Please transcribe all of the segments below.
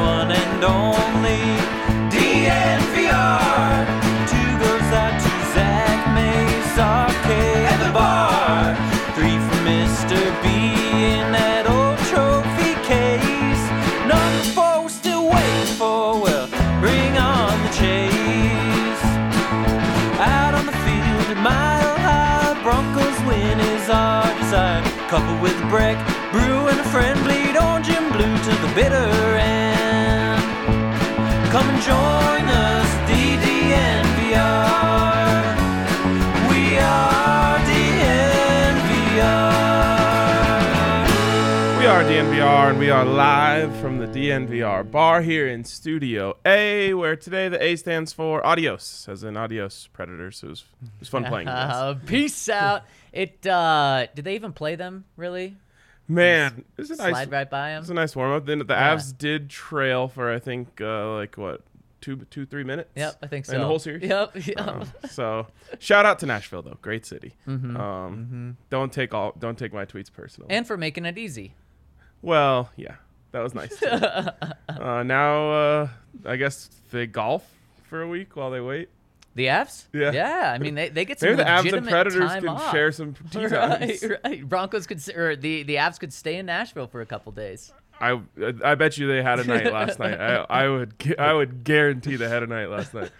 one and only DNVR. We are DNVR and we are live from the DNVR bar here in Studio A, where today the A stands for adios, as in adios predators. It was, it was fun playing. this. Uh, peace out. It uh did they even play them really? Man, it's a nice, Slide right by them. was a nice warm up. Then the Yeah. Avs did trail for I think uh, like what two two three minutes. Yep, I think so. In the whole series. Yep. yep. Um, so shout out to Nashville though, great city. Mm-hmm. Um, Don't take all don't take my tweets personally. and for making it easy. Well, yeah, that was nice. uh, now, uh, I guess they golf for a week while they wait. The Avs? Yeah. Yeah. I mean, they, they get some Maybe the Avs and Predators can off. share some tea Right, times. right. Broncos could, or the the Avs could stay in Nashville for a couple days. I I bet you they had a night last night. I, I would I would guarantee they had a night last night.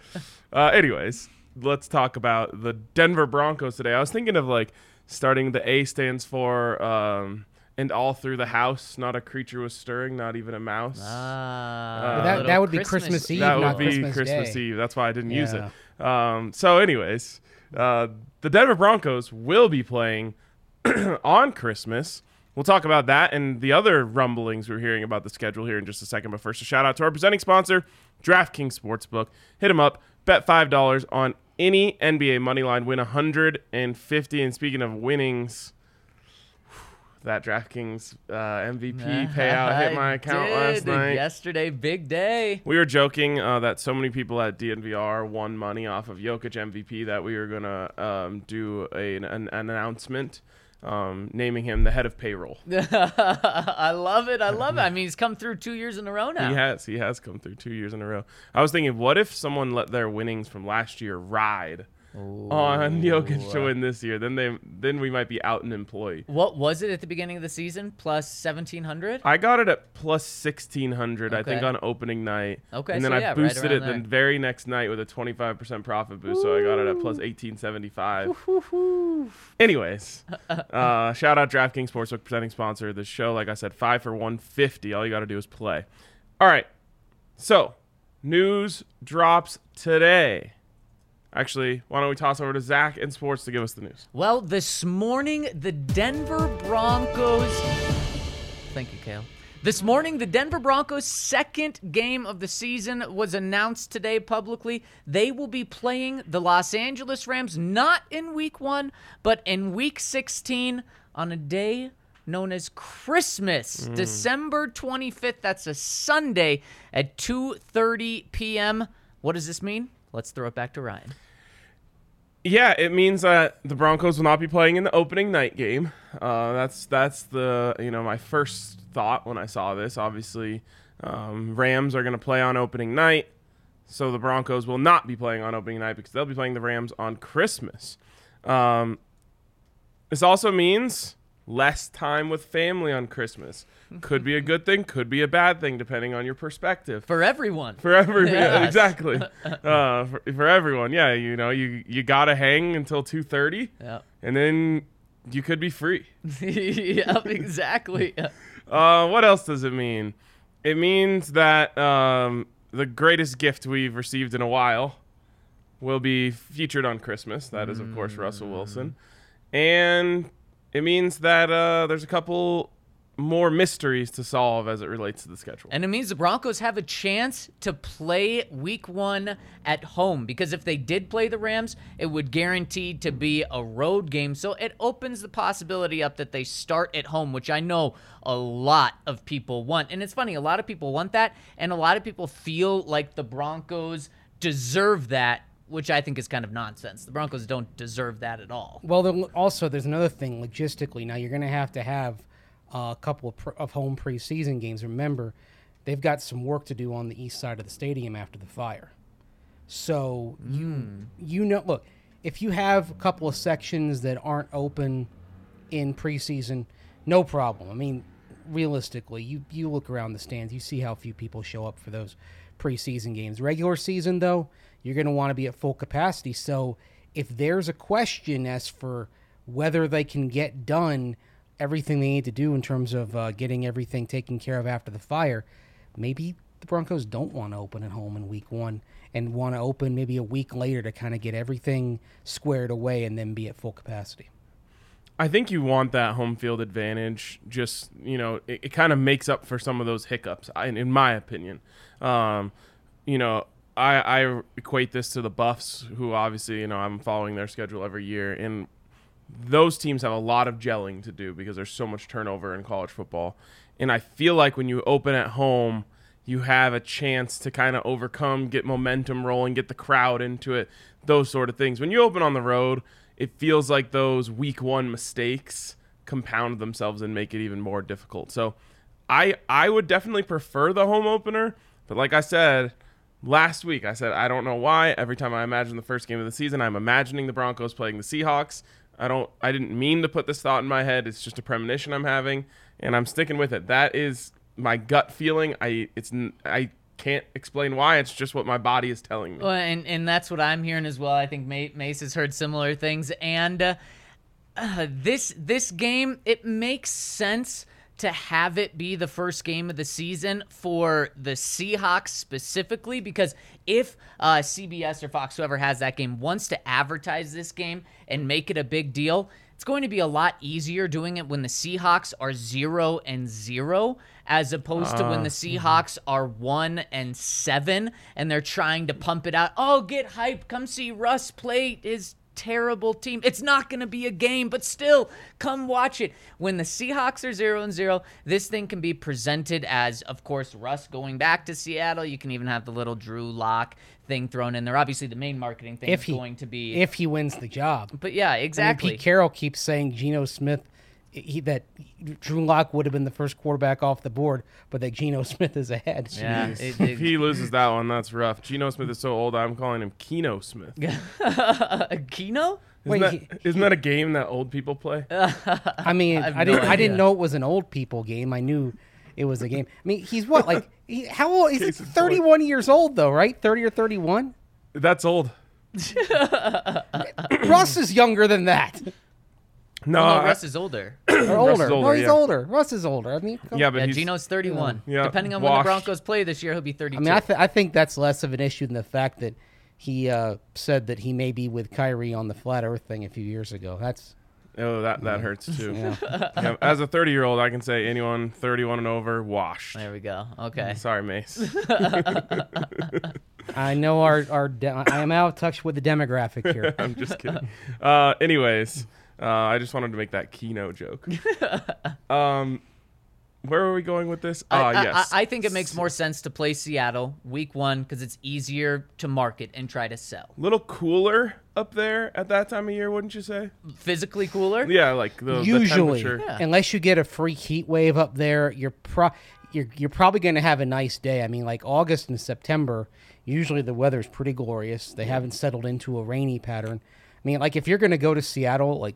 Uh, anyways, let's talk about the Denver Broncos today. I was thinking of like starting the A stands for um, and all through the house, not a creature was stirring, not even a mouse. Ah, Uh, that, little that would be Christmas, Eve, that not would be Christmas, Day. Eve. That's why I didn't use it. Um, so, anyways, uh, the Denver Broncos will be playing on Christmas. We'll talk about that and the other rumblings we're hearing about the schedule here in just a second. But first, a shout out to our presenting sponsor, DraftKings Sportsbook. Hit them up. Bet five dollars on any NBA money line. Win 150. And speaking of winnings. That DraftKings uh, MVP payout hit my account did. last night. Yesterday, big day. We were joking uh, that so many people at DNVR won money off of Jokic MVP that we were gonna um, do a, an, an announcement um, naming him the head of payroll. I love it. I love it. I mean, he's come through two years in a row now. He has he has come through two years in a row. I was thinking, what if someone let their winnings from last year ride on Jokic to win this year? Then they then we might be out an employee. What was it at the beginning of the season? Plus 1700? I got it at plus sixteen hundred, I think, on opening night. Okay, and then so I yeah, boosted around it there. the very next night with a twenty five percent profit boost, so I got it at plus eighteen seventy five. Anyways, uh, shout out DraftKings Sportsbook presenting sponsor of the show. Like I said, five for one fifty. All you got to do is play. All right, so news drops today. Actually, why don't we toss over to Zac in Sports to give us the news? Well, this morning, the Denver Broncos. Thank you, Kale. This morning, the Denver Broncos' second game of the season was announced today publicly. They will be playing the Los Angeles Rams not in week one, but in week 16 on a day known as Christmas, mm. December 25th. That's a Sunday at 2:30 p.m. What does this mean? Let's throw it back to Ryan. Yeah, it means that the Broncos will not be playing in the opening night game. Uh, that's that's the you know my first thought when I saw this. Obviously, um, Rams are going to play on opening night, so the Broncos will not be playing on opening night because they'll be playing the Rams on Christmas. Um, this also means less time with family on Christmas. Could be a good thing, could be a bad thing, depending on your perspective For everyone. for everyone, Yes. exactly uh, for, for everyone yeah you know you you gotta hang until 2.30 Yeah. and then you could be free yep, exactly. uh, what else does it mean it means that um, the greatest gift we've received in a while will be featured on christmas that is of course russell wilson and it means that uh, there's a couple more mysteries to solve as it relates to the schedule And it means the Broncos have a chance to play week one at home because if they did play the Rams, it would guarantee to be a road game. So it opens the possibility up that they start at home, which I know a lot of people want. And it's funny, a lot of people want that, and a lot of people feel like the Broncos deserve that. Which I think is kind of nonsense. The Broncos don't deserve that at all. Well, also there's another thing logistically. Now you're going to have to have a couple of, pr- of home preseason games. Remember, they've got some work to do on the east side of the stadium after the fire. So you hmm. you know, look, if you have a couple of sections that aren't open in preseason, no problem. I mean, realistically, you you look around the stands, you see how few people show up for those preseason games. Regular season, though, you're going to want to be at full capacity. So if there's a question as for whether they can get done everything they need to do in terms of uh, getting everything taken care of after the fire, maybe the Broncos don't want to open at home in week one and want to open maybe a week later to kind of get everything squared away and then be at full capacity. I think you want that home field advantage. Just you know, it, it kind of makes up for some of those hiccups, I- in my opinion. Um, you know, I, I equate this to the Buffs, who obviously you know I'm following their schedule every year, and those teams have a lot of gelling to do because there's so much turnover in college football. And I feel like when you open at home, you have a chance to kind of overcome, get momentum rolling, get the crowd into it, those sort of things. When you open on the road, it feels like those week one mistakes compound themselves and make it even more difficult. So I I would definitely prefer the home opener, but like I said last week, I said I don't know why every time I imagine the first game of the season, I'm imagining the Broncos playing the Seahawks. I don't I didn't mean to put this thought in my head. It's just a premonition I'm having and I'm sticking with it. That is my gut feeling. I it's I can't explain why. It's just what my body is telling me. Well, and and that's what I'm hearing as well. I think Mace has heard similar things, and uh, uh, this this game it makes sense to have it be the first game of the season for the Seahawks specifically because if uh, CBS or Fox, whoever has that game, wants to advertise this game and make it a big deal, it's going to be a lot easier doing it when the Seahawks are zero and zero as opposed to when the Seahawks are one and seven and they're trying to pump it out. Oh, get hype! Come see Russ play his terrible team. It's not going to be a game, but still, come watch it. When the Seahawks are 0 and 0, this thing can be presented as, of course, Russ going back to Seattle. You can even have the little Drew Lock thing thrown in there. Obviously, the main marketing thing If is he going to be. if he wins the job. but yeah, I mean. Pete Carroll keeps saying Geno Smith, he, that Drew Lock would have been the first quarterback off the board, but that Geno Smith is ahead. yeah, Jeez. it- if he loses that one, that's rough. Geno Smith is so old. I'm calling him Keno Smith. Kino? Isn't, Wait, that, isn't that a game that old people play? I mean, have I no didn't. I didn't know it was an old people game. I knew it was a game. I mean, he's what like he, how old? He's like Case in point. 31 years old though, right? 30 or 31. That's old. Russ is younger than that, No, Oh, no, I- Russ is older. or older. is no, he's yeah. older. Russ is older. I mean, come- yeah, but Yeah, he's, Geno's 31. Yeah, Depending on when the. Broncos play this year, he'll be 32. I mean, I, th- I think that's less of an issue than the fact that he uh, said that he may be with Kyrie on the flat Earth thing a few years ago. That's oh, that that hurts too. yeah. Yeah, as a 30 year old, I can say anyone 31 and over washed. there we go. Okay. Sorry, Mace. I know our our. De- I am out of touch with the demographic here. I'm just kidding. Uh, anyways, uh, I just wanted to make that Keno joke. um, where are we going with this? I, Ah, I- yes. I, I think it makes more sense to play Seattle week one because it's easier to market and try to sell. little cooler up there at that time of year, wouldn't you say? Physically cooler. Yeah, like the, the Usually, temperature. Yeah. unless you get a freak heat wave up there, you're pro you're you're probably going to have a nice day. I mean, like August and September, usually the weather's pretty glorious. They haven't settled into a rainy pattern. I mean, like if you're going to go to Seattle, like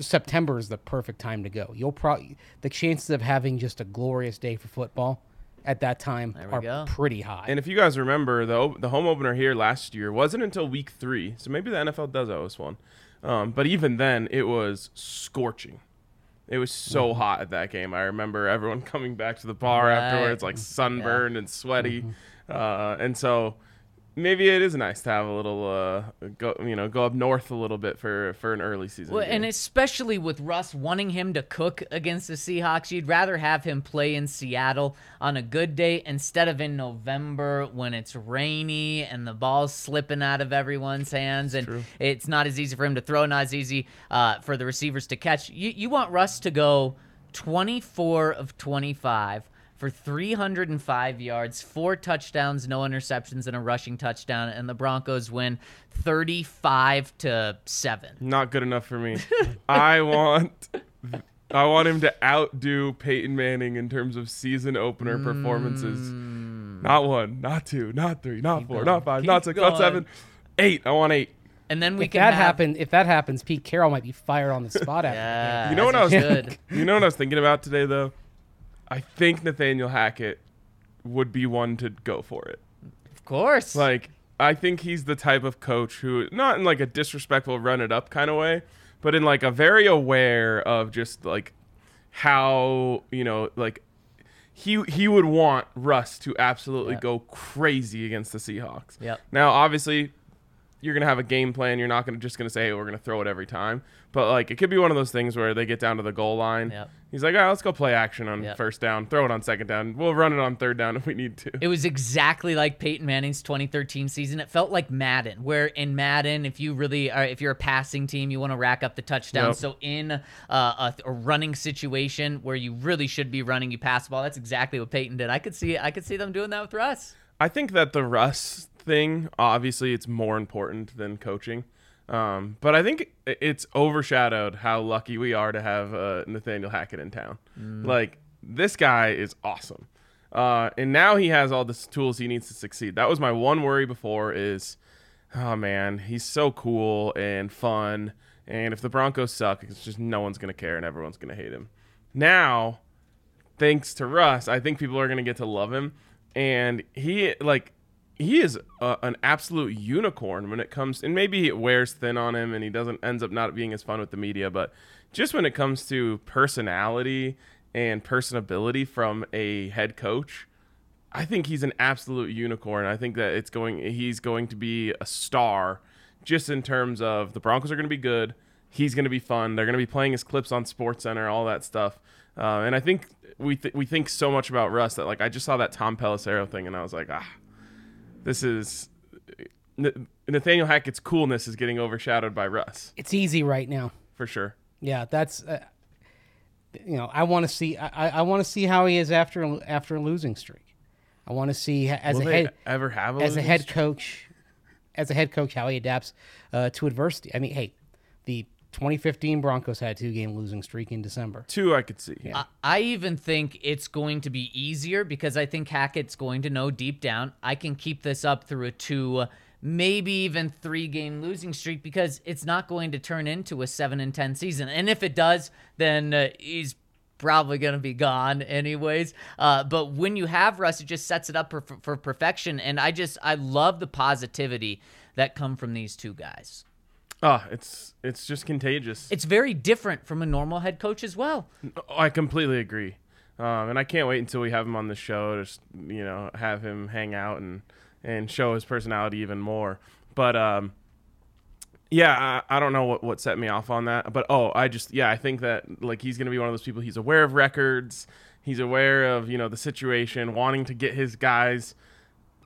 September is the perfect time to go. You'll probably the chances of having just a glorious day for football at that time are go. pretty high. And if you guys remember, the the home opener here last year wasn't until week three, so maybe the NFL does owe us one. Um, but even then, it was scorching. It was so Mm-hmm. hot at that game. I remember everyone coming back to the bar Right. afterwards, like sunburned and sweaty. Mm-hmm. Uh, and so maybe it is nice to have a little, uh, go you know, go up north a little bit for for an early season. Well, game. and especially with Russ wanting him to cook against the Seahawks, you'd rather have him play in Seattle on a good day instead of in November when it's rainy and the ball's slipping out of everyone's hands and it's not as easy for him to throw, not as easy uh, for the receivers to catch. You, you want Russ to go 24 of 25 for 305 yards, four touchdowns, no interceptions, and a rushing touchdown, and the Broncos win 35 to seven. Not good enough for me. I want I want him to outdo Peyton Manning in terms of season opener performances. Mm. Not one, not two, not three, not four, going. not five, Keep not six, not seven, eight. I want eight. And then we If can that have, happen, if that happens, Pete Carroll might be fired on the spot after. Yeah, You know what I was should. You know what I was thinking about today though? I think Nathaniel Hackett would be one to go for it. Of course. Like I think he's the type of coach who not in like a disrespectful run it up kind of way, but in like a very aware of just like how, you know, like he he would want Russ to absolutely Yeah. go crazy against the Seahawks. Yep. Now, obviously, you're gonna have a game plan. You're not gonna just gonna say, "Hey, we're gonna throw it every time." But like, it could be one of those things where they get down to the goal line. Yep. He's like, "All right, let's go play action on Yep. first down. Throw it on second down. We'll run it on third down if we need to." It was exactly like Peyton Manning's 2013 season. It felt like Madden, where in Madden, if you really are, if you're a passing team, you want to rack up the touchdowns. Yep. So in uh, a, a running situation where you really should be running, you pass the ball. That's exactly what Peyton did. I could see, I could see them doing that with Russ. I think that the Russ thing, obviously, it's more important than coaching. Um, but I think it's overshadowed how lucky we are to have uh, Nathaniel Hackett in town. Like this guy is awesome, uh, and now he has all the tools he needs to succeed. That was my one worry before. Is oh man, he's so cool and fun, and if the Broncos suck, it's just no one's gonna care and everyone's gonna hate him. Now thanks to Russ, I think people are going to get to love him. And he, like, he is a, an absolute unicorn when it comes, and maybe it wears thin on him and he doesn't, ends up not being as fun with the media. But just when it comes to personality and personability from a head coach, I think he's an absolute unicorn. I think that it's going, he's going to be a star just in terms of the Broncos are going to be good. He's going to be fun. They're going to be playing his clips on Sports Center, all that stuff. Uh, and I think we th- we think so much about Russ that like I just saw that Tom Pelissero thing and I was like, ah, this is Nathaniel Hackett's coolness is getting overshadowed by Russ It's easy right now. for sure. Yeah, that's uh, you know I want to see I, I want to see how he is after after a losing streak. I want to see as Will a head ever have a as a head streak? coach as a head coach how he adapts uh, to adversity. I mean, hey, the 2015 Broncos had a two game losing streak in December. Two, I could see. I, I even think it's going to be easier because I think Hackett's going to know deep down I can keep this up through a two, maybe even three game losing streak because it's not going to turn into a seven and ten season. And if it does, then uh, he's probably going to be gone anyways. Uh, but when you have Russ, it just sets it up for, for perfection. And I just I love the positivity that come from these two guys. Oh, it's it's just contagious. It's very different from a normal head coach as well. Oh, I completely agree. Um, and I can't wait until we have him on the show to, just, you know, have him hang out and, and show his personality even more. But, um, yeah, I, I don't know what, what set me off on that. But, oh, I just, yeah, I think that, like, he's going to be one of those people. He's aware of records. He's aware of, you know, the situation, wanting to get his guys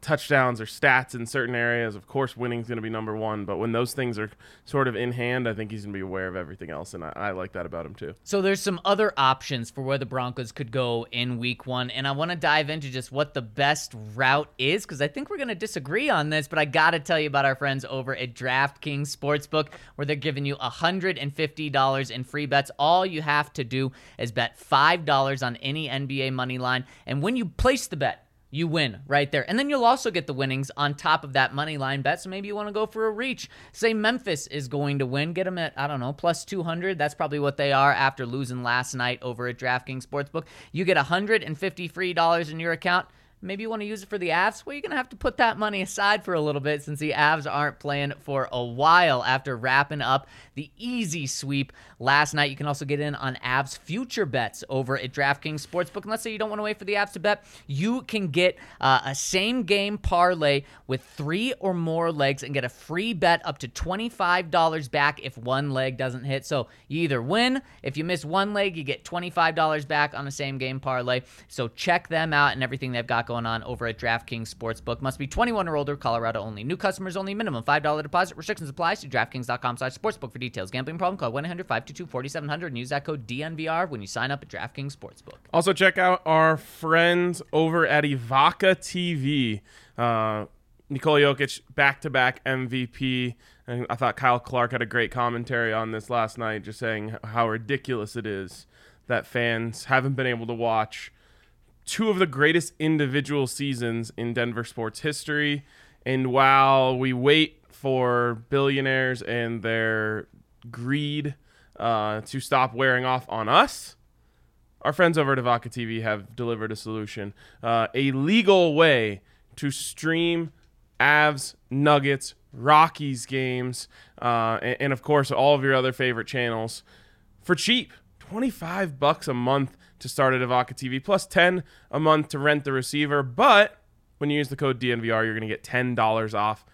touchdowns or stats in certain areas. Of course, winning's going to be number one. But when those things are sort of in hand, I think he's going to be aware of everything else. And I, I like that about him, too. So there's some other options for where the Broncos could go in week one. And I want to dive into just what the best route is because I think we're going to disagree on this, but I got to tell you about our friends over at DraftKings Sportsbook where they're giving you $150 in free bets. All you have to do is bet $5 on any NBA money line. And when you place the bet, you win right there. And then you'll also get the winnings on top of that money line bet. So maybe you want to go for a reach. Say Memphis is going to win. Get them at, I don't know, plus 200. That's probably what they are after losing last night over at DraftKings Sportsbook. You get 150 free dollars in your account. Maybe you want to use it for the Avs. Well, you're going to have to put that money aside for a little bit since the Avs aren't playing for a while after wrapping up the easy sweep last night. You can also get in on Avs future bets over at DraftKings Sportsbook. And let's say you don't want to wait for the Avs to bet, you can get uh, a same game parlay with three or more legs and get a free bet up to $25 back if one leg doesn't hit. So you either win. If you miss one leg, you get $25 back on the same game parlay. So check them out and everything they've got going on over at DraftKings Sportsbook. Must be 21 or older, Colorado only. New customers only, minimum $5 deposit. Restrictions apply. See DraftKings.com slash sportsbook for details. Gambling problem? Call 1-800-522-4700 and use that code DNVR when you sign up at DraftKings Sportsbook. Also, check out our friends over at Evoca TV. Uh, Jokic, back to back MVP. And I thought Kyle Clark had a great commentary on this last night, just saying how ridiculous it is that fans haven't been able to watch two of the greatest individual seasons in Denver sports history. And while we wait for billionaires and their greed uh, to stop wearing off on us, our friends over at Evoca TV have delivered a solution uh, a legal way to stream Avs, Nuggets, Rockies games, uh, and, and of course, all of your other favorite channels for cheap 25 bucks a month to start at Evoca TV, plus 10 a month to rent the receiver. But when you use the code DNVR, you're going to get $10 off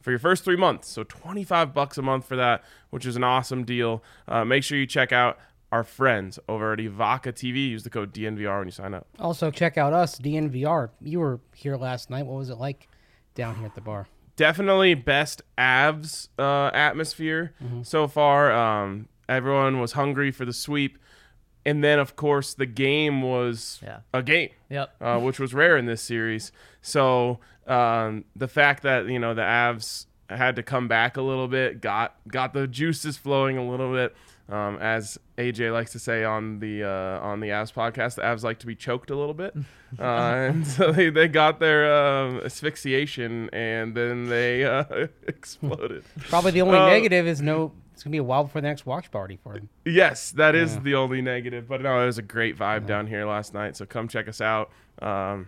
for your first three months. So 25 bucks a month for that, which is an awesome deal. Uh, make sure you check out our friends over at Evoca TV. Use the code DNVR when you sign up. Also, check out us, DNVR. You were here last night. What was it like down here at the bar? definitely best abs uh, atmosphere so far. Um, everyone was hungry for the sweep, and then of course the game was Yeah. a game, Yep. uh, which was rare in this series. So um, the fact that you know the Avs had to come back a little bit got got the juices flowing a little bit. Um, as AJ likes to say on the uh, on the Avs podcast, the Avs like to be choked a little bit, uh, and so they, they got their um, asphyxiation and then they uh, exploded. Probably the only Uh, negative is no. It's gonna be a while before the next watch party for him. Yes, that is the only negative. But no, it was a great vibe down here last night. So come check us out. Um,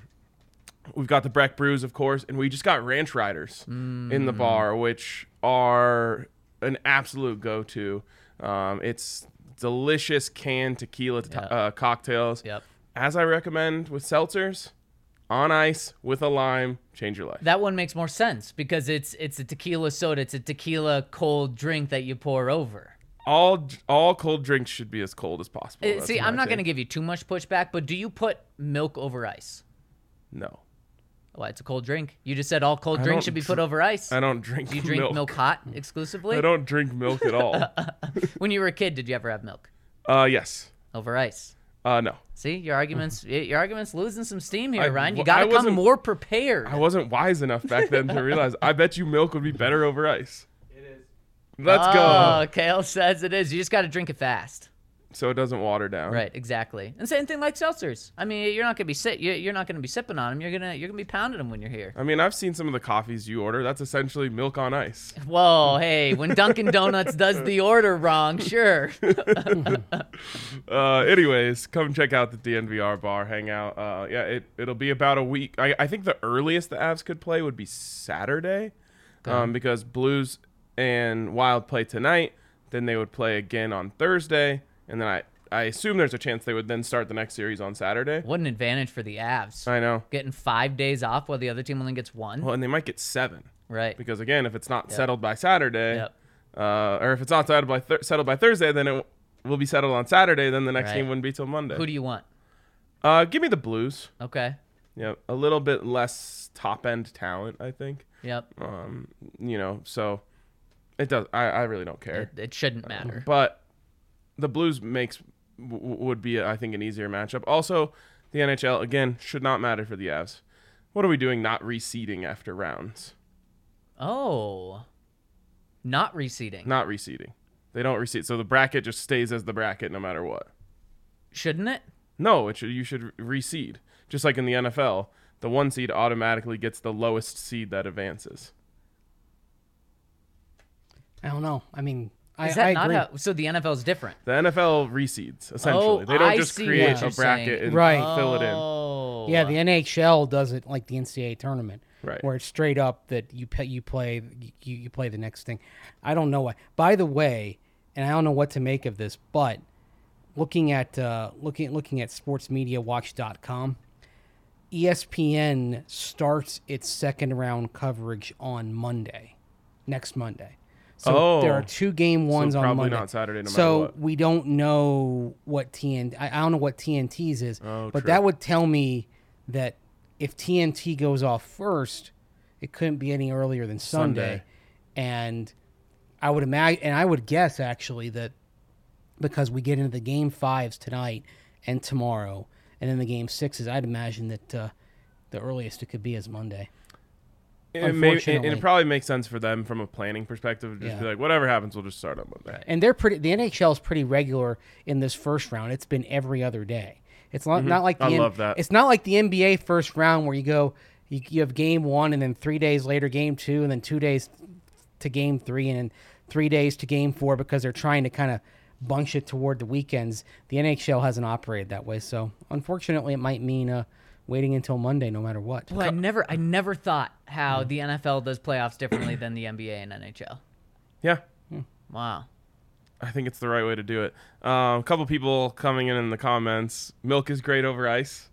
we've got the Breck Brews, of course, and we just got Ranch Riders in the bar, which are an absolute go-to. Um, it's delicious canned tequila t- Yeah. uh, cocktails. Yep. As I recommend with seltzers, on ice with a lime, change your life. That one makes more sense because it's it's a tequila soda. It's a tequila cold drink that you pour over. all all cold drinks should be as cold as possible. Uh, That's See, I'm not going to give you too much pushback, but do you put milk over ice? No, Well, it's a cold drink. You just said all cold I drinks should be dr- put over ice. I don't drink. Do you drink milk, hot exclusively? I don't drink milk at all. When you were a kid, did you ever have milk uh, yes. over ice? Uh, no. See, your arguments your arguments losing some steam here, I- Ryan. You got to come more prepared. I wasn't wise enough back then to realize. I bet you milk would be better over ice. It is. Let's oh, go. Kale says it is. You just got to drink it fast. So it doesn't water down. Right, exactly. And same thing like seltzers. I mean, you're not gonna be sit. You're, not gonna be sipping on them. You're gonna you're gonna be pounding them when you're here. I mean, I've seen some of the coffees you order. That's essentially milk on ice. Whoa, hey, when Dunkin' Donuts does the order wrong, sure. Uh, anyways, come check out the DNVR bar, hang out. Uh, yeah, it it'll be about a week. I, I think the earliest the Avs could play would be Saturday, um, because Blues and Wild play tonight. Then they would play again on Thursday, and then I I assume there's a chance they would then start the next series on Saturday. What an advantage for the Avs. I know. Getting five days off while the other team only gets one. Well, and they might get seven right. because again, if it's not settled by Saturday, Yep. uh, or if it's not settled by thir- settled by Thursday, then it will be settled on Saturday. Then the next Right. game wouldn't be till Monday. Who do you want? uh, give me the Blues. Okay. Yeah, a little bit less top end talent, I think. Yep. Um, you know, so it does. I, I really don't care. It, it shouldn't matter. But the Blues makes w- w- would be, I think, an easier matchup. Also, the NHL again should not matter for the Avs. What are we doing? Not reseeding after rounds. Oh. Not reseeding. Not reseeding. They don't reseed, so the bracket just stays as the bracket no matter what. Shouldn't it? No, it should. You should reseed, just like in the NFL. The one seed automatically gets the lowest seed that advances. I don't know. I mean, I, Is that I not agree. how? So the NFL is different. The NFL reseeds essentially. Oh, they don't I just create a bracket saying. and Right. fill it in. Oh. yeah, the NHL does it like the NCAA tournament, Right. where it's straight up that you pay, you play you, you play the next thing. I don't know why. By the way, and I don't know what to make of this, but looking at uh, looking looking at sportsmediawatch.com, ESPN starts its second round coverage on Monday, next Monday. So Oh. there are two game ones on probably Monday. not Saturday no so we don't know what TNT. I, I don't know what TNT's is, Oh, but true. that would tell me that if TNT goes off first, it couldn't be any earlier than Sunday. Sunday. And I would imagine, and I would guess actually that because we get into the game fives tonight and tomorrow, and then the game sixes, I'd imagine that uh, the earliest it could be is Monday. It, may, it, it probably makes sense for them from a planning perspective to just Yeah. be like, whatever happens, we'll just start up on Monday. and they're pretty. The NHL is pretty regular in this first round. It's been every other day. It's not not like the Mm-hmm. I N- love that. It's not like the NBA first round where you go, you, you have game one, and then three days later game two, and then two days to game three, and then three days to game four because they're trying to kind of bunch it toward the weekends. The NHL hasn't operated that way, so unfortunately, it might mean uh, waiting until Monday, no matter what. Well, I never, I never thought how Mm. the NFL does playoffs differently than the NBA and NHL. Yeah, Wow. I think it's the right way to do it. Um, a couple people coming in in the comments. Milk is great over ice.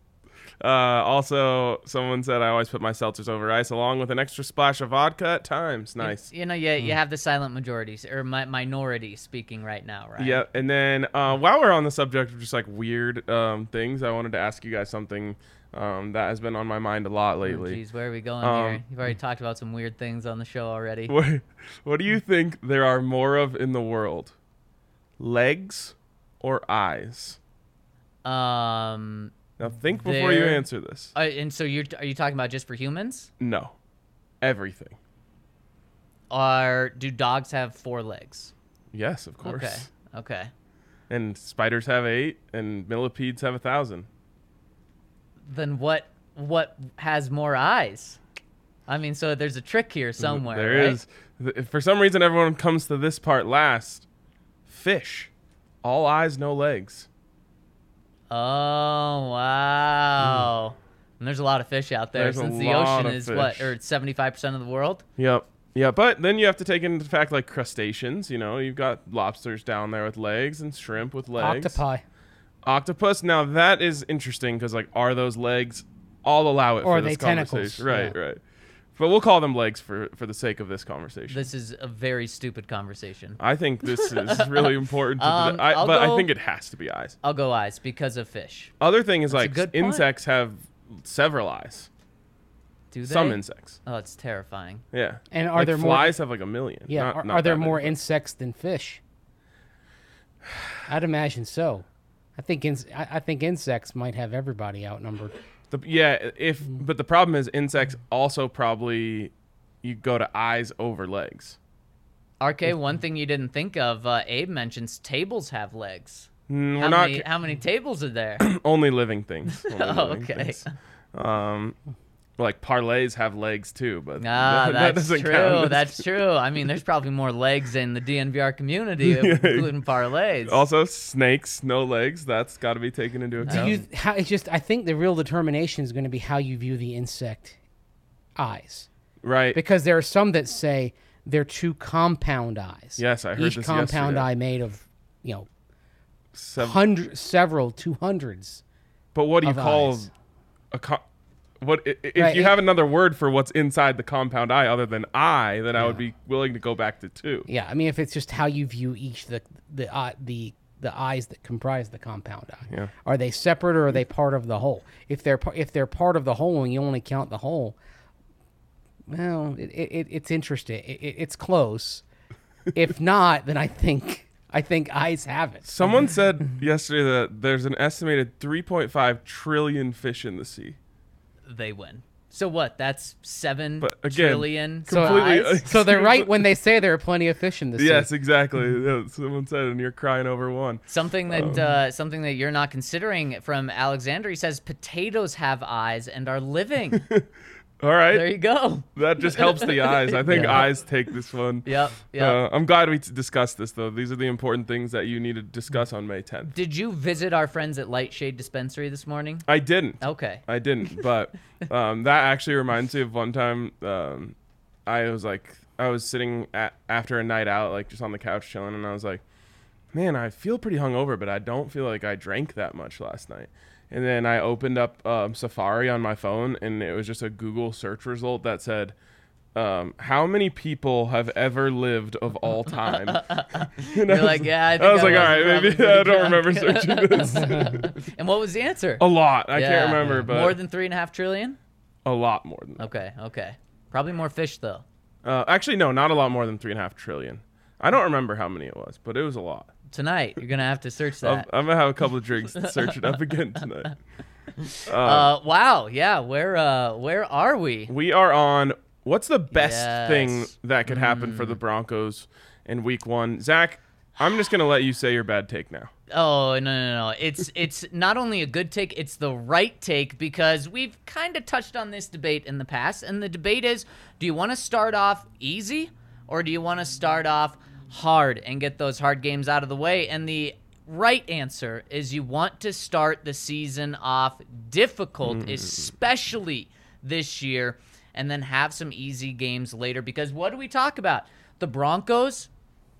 Uh, also, someone said I always put my seltzers over ice along with an extra splash of vodka at times. Nice. You know, you, Hmm. you have the silent majorities or mi- minority speaking right now, right? Yeah, and then uh, while we're on the subject of just like weird um, things, I wanted to ask you guys something um, that has been on my mind a lot Oh, lately. Jeez, where are we going Um, here? You've already talked about some weird things on the show already. What, what do you think there are more of in the world? Legs or eyes? Um, Now think before you answer this. uh, and so you're are you talking about just for humans? No. Everything. Are do dogs have four legs? Yes, of course. Okay. Okay. And spiders have eight, and millipedes have a thousand. Then what? What has more eyes? I mean, so there's a trick here somewhere. There right? is. Th- For some reason, everyone comes to this part last. Fish. All eyes, no legs. Oh wow! Mm. And there's a lot of fish out there There's a since the lot ocean of is what, or 75 percent of the world. Yep. Yeah, but then you have to take into fact like crustaceans. You know, you've got lobsters down there with legs and shrimp with legs. Octopi. Octopus. Now that is interesting because like, are those legs? I'll allow it Or for are this they tentacles? Right, Yeah. right. But we'll call them legs for for the sake of this conversation. This is a very stupid conversation. I think this is really important. To Um, I, I'll but I think it has to be eyes. I'll go eyes because of fish. Other thing is a like good point. insects have several eyes. Do they? Some insects. Oh, it's terrifying. Yeah. And are like there more- flies have like a million. Yeah, Not- are, not are there that many, more but- insects than fish? I'd imagine so. I think ins- I, I think insects might have everybody outnumbered. The, yeah, if but the problem is insects also probably you go to eyes over legs. RK, one thing you didn't think of, uh, Abe mentions tables have legs. Mm, How not many, ca- how many tables are there? only living things. Only Oh, living okay. things. Um, like parlays have legs too, but Ah, that, that that's doesn't true. count. That's true. I mean, there's probably more legs in the DNVR community, including parlays. also snakes, no legs. That's got to be taken into Do account. you? How, it's just I think the real determination is going to be how you view the insect eyes, right? because there are some that say they're two compound eyes. Yes, I heard Each this compound yesterday. eye made of you know Sev- hundred, several, two hundreds. but what do you call eyes. a co- what if Right, you it- have another word for what's inside the compound eye other than eye, then I would be willing to go back to two. Yeah, I mean, if it's just how you view each the the eye the the eyes that comprise the compound eye. Yeah. Are they separate or are they part of the whole? If they're if they're part of the whole and you only count the whole, well, it, it, it's interesting. It, it, it's close. if not, then I think I think eyes have it. Someone said yesterday that there's an estimated 3.5 trillion fish in the sea. They win. So what? That's seven But again, trillion So, completely- eyes? so they're right when they say there are plenty of fish in the sea. Yes, exactly. Someone said, and you're crying over one. Something Um, that uh, something that you're not considering from Alexander. He says potatoes have eyes and are living. All right, there you go. that just helps the eyes. I think Yeah. eyes take this one. Yep. Yep. Uh, I'm glad we t- discussed this though. These are the important things that you need to discuss on May 10th. Did you visit our friends at Lightshade Dispensary this morning? I didn't. Okay. I didn't, but um, that actually reminds me of one time um, I was like, I was sitting at, after a night out, like just on the couch chilling, and I was like, man, I feel pretty hungover, but I don't feel like I drank that much last night. And then I opened up um, Safari on my phone, and it was just a Google search result that said, um, "How many people have ever lived of all time?" And You're I was- like, yeah, I, think I was like, all right, maybe I don't drunk." remember searching this. and what was the answer? a lot. I Yeah. can't remember, but more than three and a half trillion. a lot more than that. Okay. Okay. Probably more fish though. Uh, actually, no, not a lot more than three and a half trillion. I don't remember how many it was, but it was a lot. Tonight you're gonna have to search I'm, that. I'm gonna have a couple of drinks to search it up again tonight. Uh, wow. Yeah. Where uh where are we? We are on What's the best thing that could happen for the Broncos in Week One? Zac, I'm just gonna let you say your bad take now. Oh no no no! It's it's not only a good take, it's the right take because we've kind of touched on this debate in the past, and the debate is: Do you want to start off easy, or do you want to start off hard and get those hard games out of the way? And the right answer is you want to start the season off difficult, mm. especially this year, and then have some easy games later. Because what do we talk about? The Broncos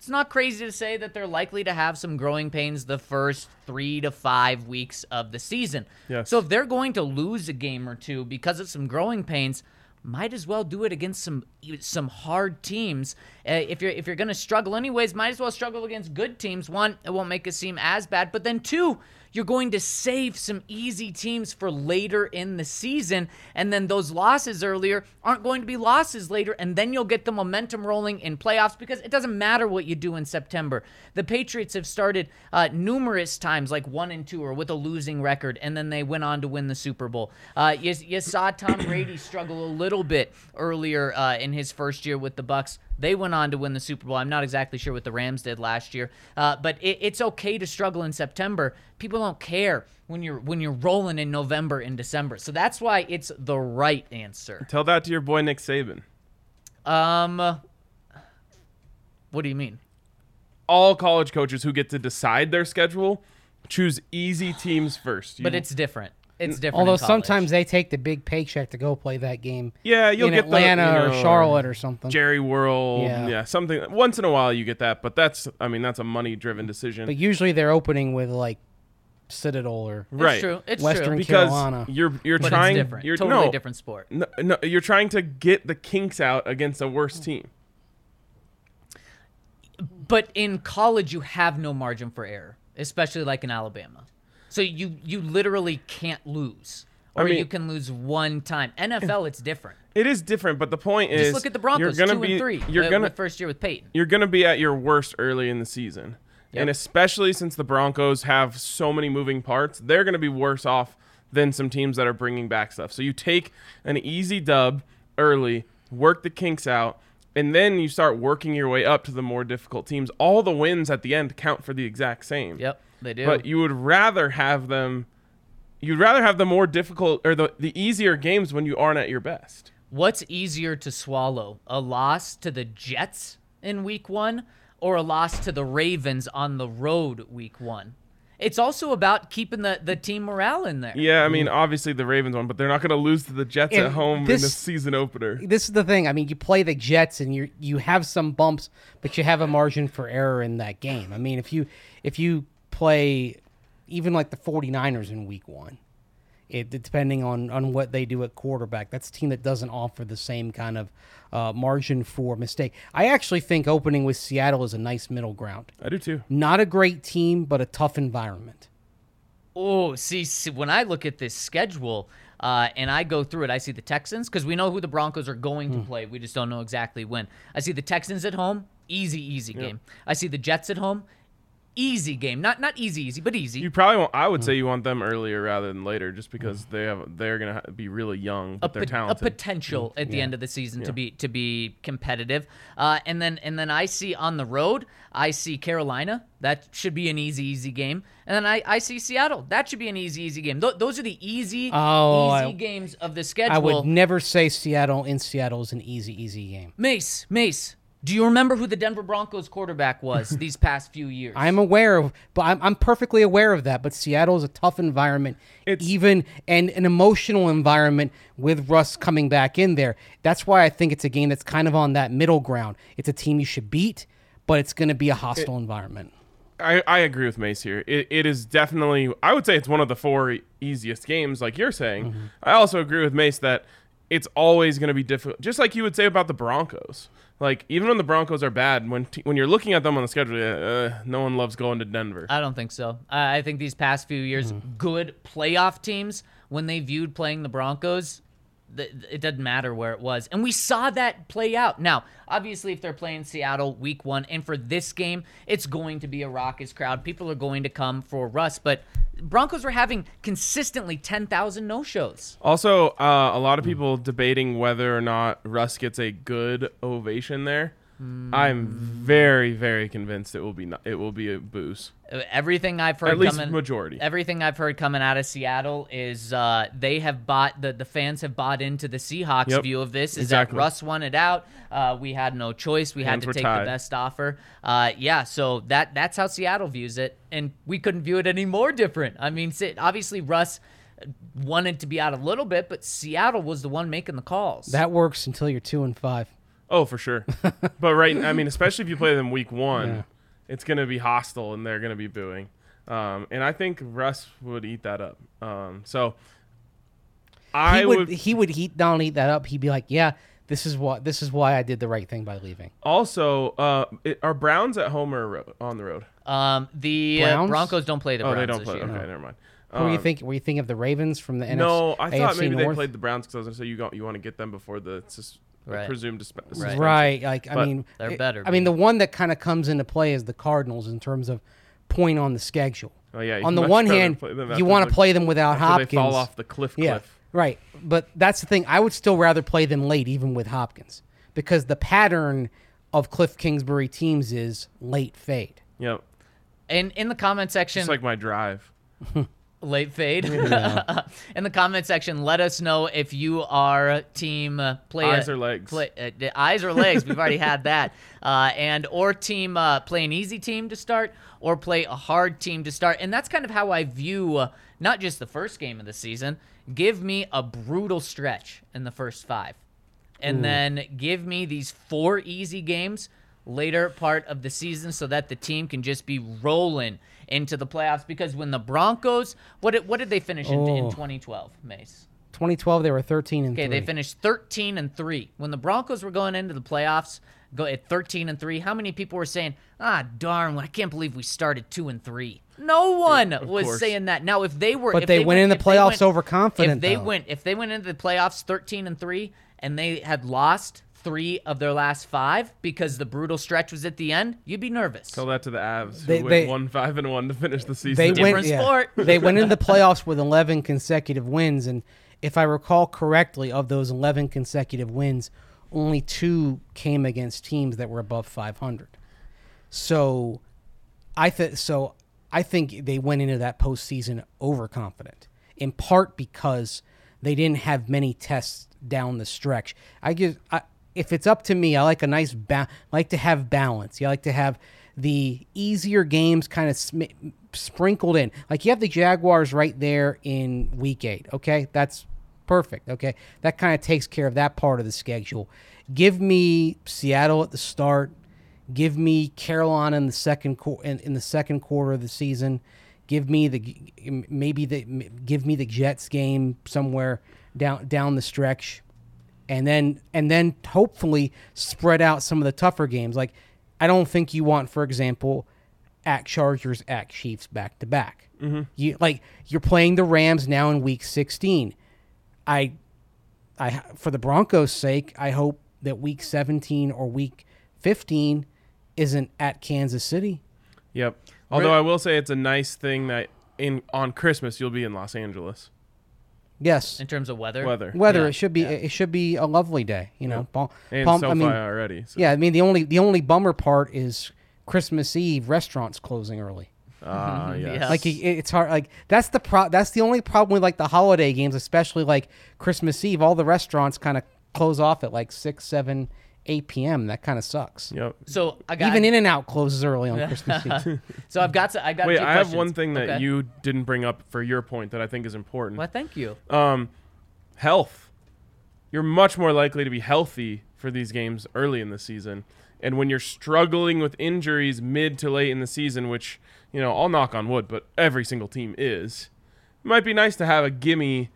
it's not crazy to say that they're likely to have some growing pains the first three to five weeks of the season. Yes. So if they're going to lose a game or two because of some growing pains, might as well do it against some some hard teams. Uh, if you're if you're to struggle anyways, might as well struggle against good teams. One, it won't make it seem as bad, but then two, you're going to save some easy teams for later in the season, and then those losses earlier aren't going to be losses later, and then you'll get the momentum rolling in playoffs because it doesn't matter what you do in September. The Patriots have started uh, numerous times, like one and two, or with a losing record, and then they went on to win the Super Bowl. Uh, you, you saw Tom Brady struggle a little bit earlier uh, in his first year with the Bucs. They went on to win the Super Bowl. I'm not exactly sure what the Rams did last year, uh, but it, it's okay to struggle in September. People don't care when you're when you're rolling in November and December. So that's why it's the right answer. Tell that to your boy Nick Saban. Um, what do you mean? All college coaches who get to decide their schedule choose easy teams first. You- But it's different. It's different. Although in sometimes they take the big paycheck to go play that game yeah, you'll in get Atlanta the, you or Charlotte or something. Jerry World, Yeah. yeah. something. Once in a while, you get that, but that's, I mean, that's a money-driven decision, but usually they're opening with like Citadel or it's right? true. It's Western true. Because Carolina. you're you're But trying, it's different. you're totally no, different sport. No, no, you're trying to get the kinks out against a worse team. But in college, you have no margin for error, especially like in Alabama. So you you literally can't lose, or mean- you can lose one time. NFL, it's different. It is different, but the point is, Just look at the Broncos, you're gonna two be, and three. You're uh, gonna first year with Peyton. you're gonna be at your worst early in the season, and especially since the Broncos have so many moving parts, they're gonna be worse off than some teams that are bringing back stuff. So you take an easy dub early, work the kinks out, and then you start working your way up to the more difficult teams. All the wins at the end count for the exact same. Yep, they do. But you would rather have them. You'd rather have the more difficult or the, the easier games when you aren't at your best. What's easier to swallow? A loss to the Jets in week one or a loss to the Ravens on the road week one? It's also about keeping the, the team morale in there. Yeah, I mean, obviously the Ravens won, but they're not going to lose to the Jets And at home in the season opener. this is the thing. I mean, you play the Jets and you you have some bumps, but you have a margin for error in that game. I mean, if you if you play even like the 49ers in week 1, it depending on on what they do at quarterback, that's a team that doesn't offer the same kind of uh, margin for mistake. I actually think opening with Seattle is a nice middle ground. I do too. Not a great team, but a tough environment. Oh, see, see, when I look at this schedule uh, and I go through it, I see the Texans because we know who the Broncos are going Hmm. to play. We just don't know exactly when. I see the Texans at home, easy, easy game. I see the Jets at home, easy game. Not not easy, easy, but easy. You probably want. I would Hmm. say you want them earlier rather than later, just because they have they're going to be really young, a, but they're pot- a potential at the end of the season to be to be competitive. Uh, and then and then I see on the road, I see Carolina. That should be an easy easy game. And then I, I see Seattle. That should be an easy easy game. Th- those are the easy Oh, easy I- games of the schedule. I would never say Seattle in Seattle is an easy easy game. Mace, Mace, do you remember who the Denver Broncos quarterback was these past few years? I'm aware of, but I'm, I'm perfectly aware of that. But Seattle is a tough environment, It's- even and an emotional environment with Russ coming back in there. That's why I think it's a game that's kind of on that middle ground. It's a team you should beat, but it's going to be a hostile environment. I, I agree with Mace here. It, it is definitely. I would say it's one of the four easiest games, like you're saying. Mm-hmm. I also agree with Mace that it's always going to be difficult, just like you would say about the Broncos. Like even when the Broncos are bad, when t- when you're looking at them on the schedule, uh, no one loves going to Denver. I don't think so. I I think these past few years, Mm-hmm. good playoff teams, when they viewed playing the Broncos, th- it doesn't matter where it was. And we saw that play out. Now, obviously, if they're playing Seattle week one, and for this game, it's going to be a raucous crowd. People are going to come for Russ, but Broncos were having consistently 10,000 no shows. Also, uh, a lot of people debating whether or not Russ gets a good ovation there. I'm very, very convinced it will be not, it will be a booze. Everything I've heard At least coming, majority. Everything I've heard coming out of Seattle is uh, they have bought the the fans have bought into the Seahawks Yep, view of this. Is exactly. that Russ won it out? Uh, we had no choice. We had to take tied. the best offer. Uh, yeah, so that that's how Seattle views it, and we couldn't view it any more different. I mean, obviously Russ wanted to be out a little bit, but Seattle was the one making the calls. That works until you're two and five. Oh, for sure. but right, I mean, especially if you play them week one, Yeah. It's going to be hostile and they're going to be booing. Um, and I think Russ would eat that up. Um, so I he would, would he would eat not eat that up. He'd be like, yeah, this is what this is why I did the right thing by leaving. also uh, it, are Browns at home or ro- on the road? um, the uh, Broncos don't play the Oh, Browns they don't this play. year. Okay, never mind. Were you Um, think? Were you thinking of the Ravens from the NFC? No, NFC, I thought AFC maybe they played the Browns because I was going to say you got you want to get them before the sus- Right. presumed disp- Right. suspension. Right. Like I But mean, they're it- better, I mean, the one that kind of comes into play is the Cardinals in terms of point on the schedule. Oh yeah. on the one hand, you want the- to play them without Hopkins. They fall off the cliff. Yeah, right. But that's the thing. I would still rather play them late, even with Hopkins, because the pattern of Cliff Kingsbury teams is late fade. Yep. And in the comment section, It's like my drive. late fade. in the comment section, let us know if you are team uh, play Eyes a- or legs. Play, uh, eyes or legs. We've already had that. Uh, and or team uh, play an easy team to start, or play a hard team to start. And that's kind of how I view uh, not just the first game of the season. Give me a brutal stretch in the first five, and then give me these four easy games later part of the season so that the team can just be rolling into the playoffs because when the Broncos what did, what did they finish in, in Oh. 2012 Mace 2012, they were 13 and okay three. they finished 13 and 3 when the Broncos were going into the playoffs go at 13 and 3 how many people were saying ah darn I can't believe we started 2 and 3 no one was course. saying that now if they were But if they went in the playoffs went- overconfident, if they though. went if they went into the playoffs 13 and 3 and they had lost three of their last five because the brutal stretch was at the end, you'd be nervous. Tell that to the Avs who They- went they- one five and one to finish the season. they Different went, yeah. they went into the playoffs with 11 consecutive wins, and if I recall correctly, of those 11 consecutive wins, only two came against teams that were above 500. So, I th- so I think they went into that postseason overconfident, in part because they didn't have many tests down the stretch. I just, I, if it's up to me, I like a nice, ba- like to have balance. You like to have the easier games kind of sm- sprinkled in. Like you have the Jaguars right there in week eight. Okay, that's perfect. Okay, that kind of takes care of that part of the schedule. Give me Seattle at the start. Give me Carolina in the second qu- in, in the second quarter of the season. Give me the maybe the give me the Jets game somewhere down down the stretch, and then and then hopefully spread out some of the tougher games. Like I don't think you want, for example, at Chargers at Chiefs back to back. Mm-hmm. You like you're playing the Rams now in Week 16. I I for the Broncos' sake, I hope that week 17 or week 15 isn't at Kansas City. Yep. Although I will say it's a nice thing that in on Christmas you'll be in Los Angeles. Yes. in terms of weather. Weather. Weather Yeah, it should be it should be a lovely day, you know. Palm, And Palm- SoFi I mean, already. So. yeah, I mean the only the only bummer part is Christmas Eve restaurants closing early. Ah, yes. Yeah. Like it, it's hard. Like that's the pro. That's the only problem with like the holiday games, especially like Christmas Eve. All the restaurants kind of close off at like six, seven, eight p.m. That kind of sucks. Yep. So I got Even In-N-Out closes early on Christmas Eve. So I've got to, I got Wait, two I have questions. one thing that Okay. you didn't bring up for your point that I think is important. Well, thank you. Um, health. You're much more likely to be healthy for these games early in the season. And when you're struggling with injuries mid to late in the season, which, you know, I'll knock on wood, but every single team is, it might be nice to have a gimme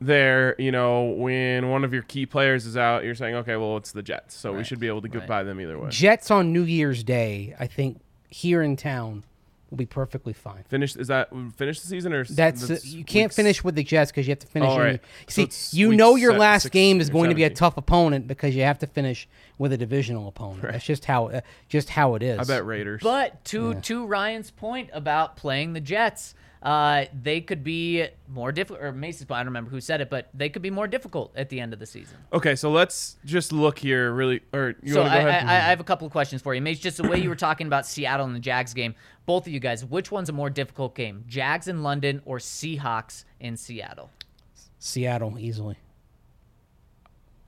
there, you know, when one of your key players is out, you're saying, okay, well, it's the Jets. So we should be able to get right. by them either way. Jets on New Year's Day, I think here in town will be perfectly fine. Finish, is that finish the season or s- That's, uh, you can't weeks- finish with the Jets because you have to finish. Oh, in- right. You So see, it's you know your se- last six game is or going to be a tough opponent because you have to finish with a divisional opponent. That's just how uh, just how it is. I bet Raiders. But to to Ryan's point about playing the Jets, uh, they could be more difficult. Or Mace's point, I don't remember who said it, but they could be more difficult at the end of the season. Okay, so let's just look here really or you so want to I, go I, ahead? I I have a couple of questions for you. Mace, just the way you were talking about Seattle and the Jags game, both of you guys, which one's a more difficult game? Jags in London or Seahawks in Seattle? Seattle easily.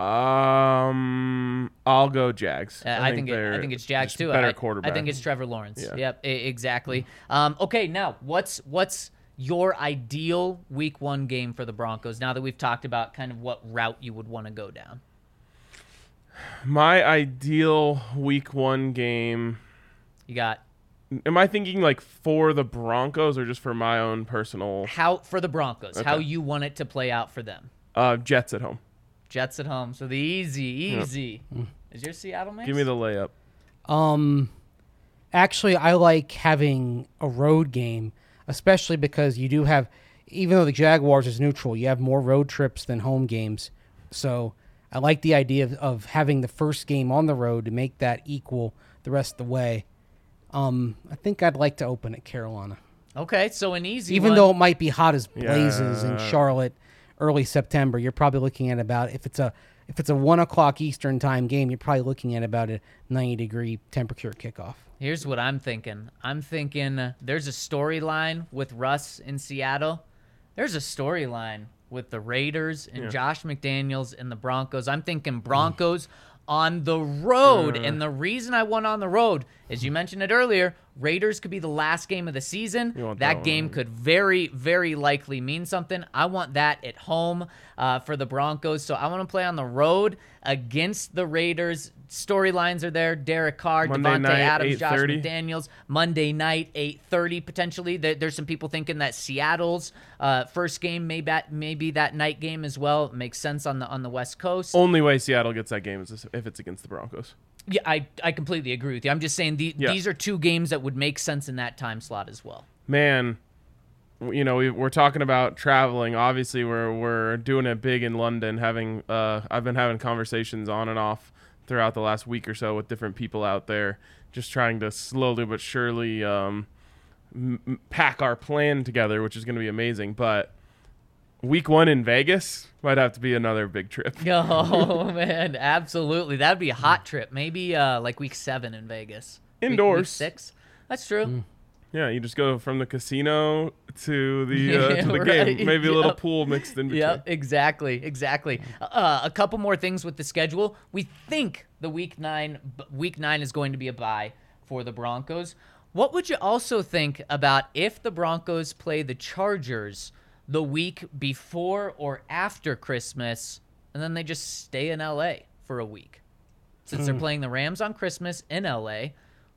Um I'll go Jags. Uh, I, think, it, I think it's Jags too. Better I, quarterback. I think it's Trevor Lawrence. Yeah. Yep, e- exactly. Um, okay, now what's what's your ideal Week One game for the Broncos? Now that we've talked about kind of what route you would want to go down. my ideal week 1 game. You got Am I thinking like for the Broncos or just for my own personal how for the Broncos, how you want it to play out for them. uh Jets at home? Jets at home, so the easy, easy. Is your Seattle Mace? Give me the layup. Um, actually, I like having a road game, especially because you do have, even though the Jaguars is neutral, you have more road trips than home games. So I like the idea of, of having the first game on the road to make that equal the rest of the way. Um, I think I'd like to open at Carolina, Okay, so an easy even one. though it might be hot as blazes in Charlotte early September. You're probably looking at about if it's a if it's a one o'clock Eastern time game, you're probably looking at about a 90 degree temperature kickoff. Here's what I'm thinking. I'm thinking uh, there's a storyline with Russ in Seattle. There's a storyline with the Raiders and Josh McDaniels and the Broncos. I'm thinking Broncos on the road. And the reason I want on the road as you mentioned it earlier. Raiders could be the last game of the season. That that game could very, very likely mean something. I want that at home uh, for the Broncos. So I want to play on the road against the Raiders. Storylines are there. Derek Carr, Monday Davante night, Adams, Josh McDaniels. Monday night, 8:30 potentially. There's some people thinking that Seattle's uh, first game may bat, maybe that night game as well. It makes sense on the on the West Coast. Only way Seattle gets that game is if it's against the Broncos. Yeah, I, I completely agree with you. I'm just saying the, Yeah. these are two games that would make sense in that time slot as well. man, you know, we, we're talking about traveling. Obviously, we're we're doing it big in London. Having uh, I've been having conversations on and off throughout the last week or so with different people out there, just trying to slowly but surely um, m- m- pack our plan together, which is going to be amazing. But week one in Vegas might have to be another big trip. Oh man, absolutely. That'd be a hot trip. Maybe uh, like week seven in Vegas. Week- Week, Indoors. six. That's true. Yeah, you just go from the casino to the uh, Yeah, to the right. game. Maybe a little pool mixed in between. Yep, exactly, exactly. Uh, a couple more things with the schedule. We think the week nine week nine is going to be a bye for the Broncos. What would you also think about if the Broncos play the Chargers the week before or after Christmas, and then they just stay in LA for a week? Since they're playing the Rams on Christmas in LA,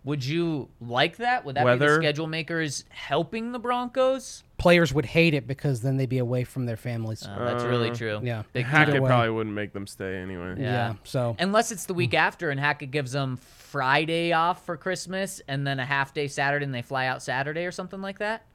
would you like that? Would that be Weather. the schedule makers helping the Broncos? Players would hate it because then they'd be away from their families. Uh, that's really true. yeah. Big Hackett way. probably wouldn't make them stay anyway. Yeah. yeah. So Unless it's the week after and Hackett gives them Friday off for Christmas and then a half day Saturday and they fly out Saturday or something like that.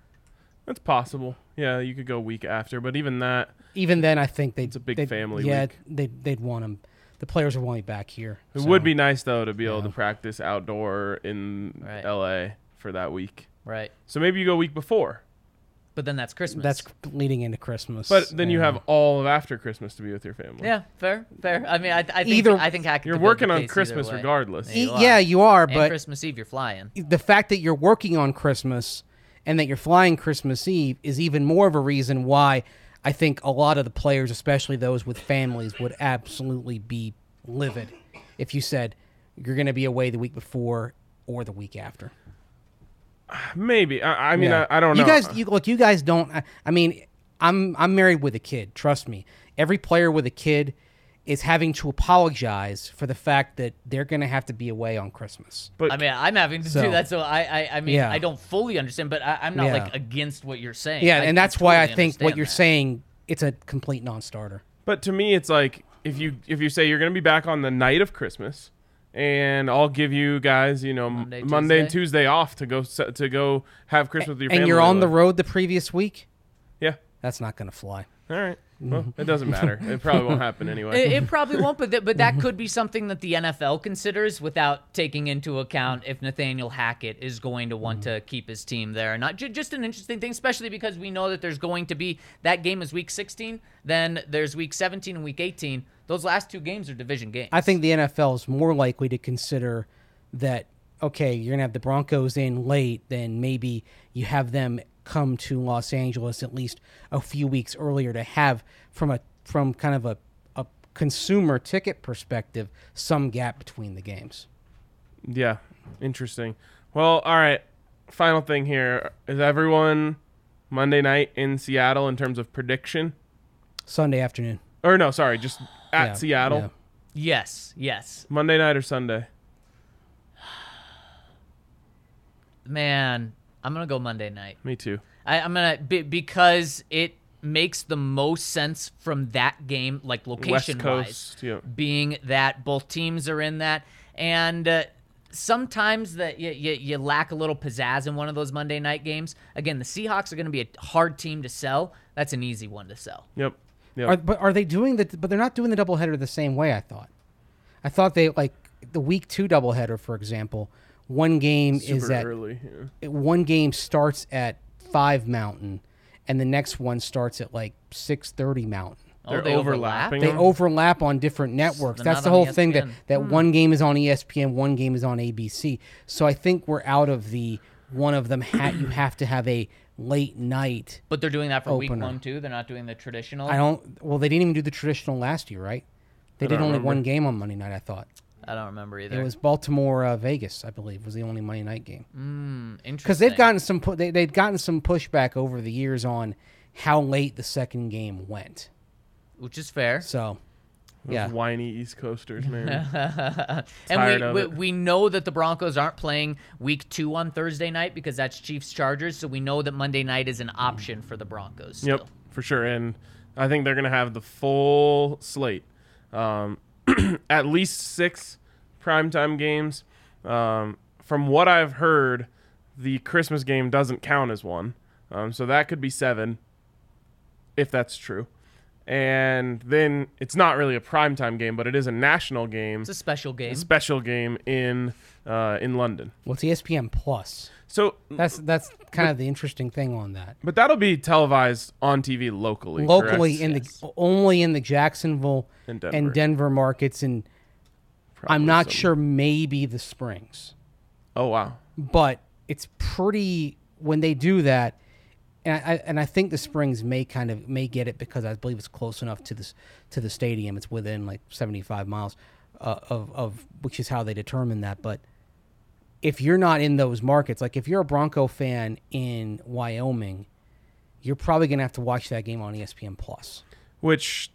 That's possible. Yeah, you could go week after, but even that, even then, I think they'd. It's a big they'd- family Yeah, week. they'd they'd want them. The players would want me back here. it so. would be nice though to be able to practice outdoor in Right. LA for that week. Right. So maybe you go week before, But then that's Christmas. That's leading into Christmas. but then you have all of after Christmas to be with your family. yeah, fair, fair. I mean, I, I think Either- I think Hackett. You're working on Christmas regardless. Yeah, you E- are. yeah, you are, And but Christmas Eve you're flying. the fact that you're working on Christmas and that you're flying Christmas Eve is even more of a reason why I think a lot of the players, especially those with families, would absolutely be livid if you said you're going to be away the week before or the week after. Maybe. I, I mean, Yeah. I, I don't know. you guys, you, look, you guys don't. I, I mean, I'm I'm married with a kid. Trust me. Every player with a kid is having to apologize for the fact that they're going to have to be away on Christmas. but I mean, I'm having to So- do that, so I, I, I mean, Yeah. I don't fully understand, but I, I'm not Yeah. like against what you're saying. Yeah, I- and that's why I think what you're that. saying it's a complete non-starter. But to me, it's like if you if you say you're going to be back on the night of Christmas, and I'll give you guys, you know, Monday, Monday, and Tuesday? Tuesday off to go to go have Christmas with your family. and you're on the road the previous week. Yeah, That's not going to fly. All right. Well, it doesn't matter. It probably won't happen anyway. It, it probably won't, but th- but that could be something that the NFL considers without taking into account if Nathaniel Hackett is going to want to keep his team there or not. J- just an interesting thing, especially because we know that there's going to be that game is week 16, then there's week 17 and week 18. Those last two games are division games. I think the NFL is more likely to consider that okay, you're gonna have the Broncos in late, then maybe you have them come to Los Angeles at least a few weeks earlier to have from a from kind of a, a consumer ticket perspective some gap between the games. Yeah, interesting. Well, all right. Final thing here is everyone Monday night in Seattle in terms of prediction, Sunday afternoon. or no, sorry, just at Yeah, Seattle. yeah. yes, yes. Monday night or Sunday. Man, I'm going to go Monday night. Me too. I, I'm gonna be, because it makes the most sense from that game, like location West wise, Yeah. being that both teams are in that, and uh, sometimes that you, you, you lack a little pizzazz in one of those Monday night games. Again, the Seahawks are going to be a hard team to sell. That's an easy one to sell. Yep. Yep. Are, but are they doing the? But they're not doing the doubleheader the same way. I thought. I thought they like the week two doubleheader, for example. One game is at early. Yeah. one game starts at five Mountain, and the next one starts at like six thirty Mountain. Oh, They're they overlapping. They overlap on different networks. They're That's the on whole thing that ESPN. that hmm. one game is on ESPN, one game is on ABC. So I think we're out of the one of them. Ha- you have to have a late night. But they're doing that for week one too. They're not doing the traditional. I don't. Well, they didn't even do the traditional last year, right? They I did only remember. one game on Monday night. I thought I don't remember either. it was Baltimore uh, Vegas. I believe was the only Monday night game mm, interesting. because they've gotten some pu- they they've gotten some pushback over the years on how late the second game went. which is fair. So Those yeah. whiny East Coasters, man. and we, we, we know that the Broncos aren't playing week two on Thursday night because that's Chiefs Chargers. So we know that Monday night is an option for the Broncos. Yep, for sure. And I think they're going to have the full slate. Um, at least six primetime games. Um, from what I've heard, the Christmas game doesn't count as one. Um, so that could be seven, if that's true. And then it's not really a primetime game, but it is a national game, It's a special game. a special game in uh, in London. well, it's E ESPN Plus. So, That's that's kind of the interesting thing on that. but that'll be televised on TV locally. Locally correct? in Yes. the only in the Jacksonville In Denver. and Denver markets, and Probably I'm not some- sure maybe the Springs, Oh wow. but it's pretty when they do that. And I, and I think the Springs may kind of may get it because I believe it's close enough to this to the stadium. It's within like 75 miles uh, of of which is how they determine that. But if you're not in those markets, like if you're a Bronco fan in Wyoming, you're probably gonna have to watch that game on ESPN Plus. Which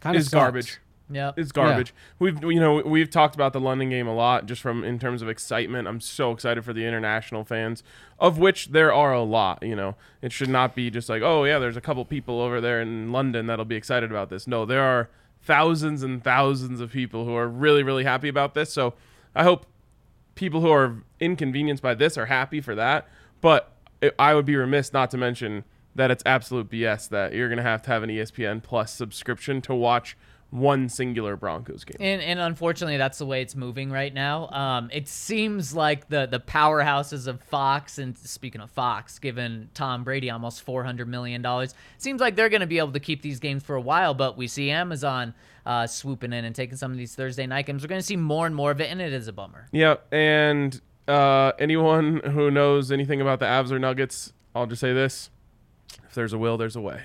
Kind of is garbage. Yep. It's garbage. We've you know we've talked about the London game a lot, just from in terms of excitement. I'm so excited for the international fans, of which there are a lot. You know, it should not be just like, oh yeah, there's a couple people over there in London that'll be excited about this. No, there are thousands and thousands of people who are really really happy about this. So I hope people who are inconvenienced by this are happy for that. But it, I would be remiss not to mention that it's absolute BS that you're gonna have to have an ESPN Plus subscription to watch one singular Broncos game. And, and unfortunately, that's the way it's moving right now. Um, it seems like the the powerhouses of Fox, and speaking of Fox, given Tom Brady almost four hundred million dollars, seems like they're going to be able to keep these games for a while. But we see Amazon uh, swooping in and taking some of these Thursday night games. We're going to see more and more of it, and it is a bummer. Yeah, and uh, anyone who knows anything about the Avs or Nuggets, I'll just say this: if there's a will, there's a way.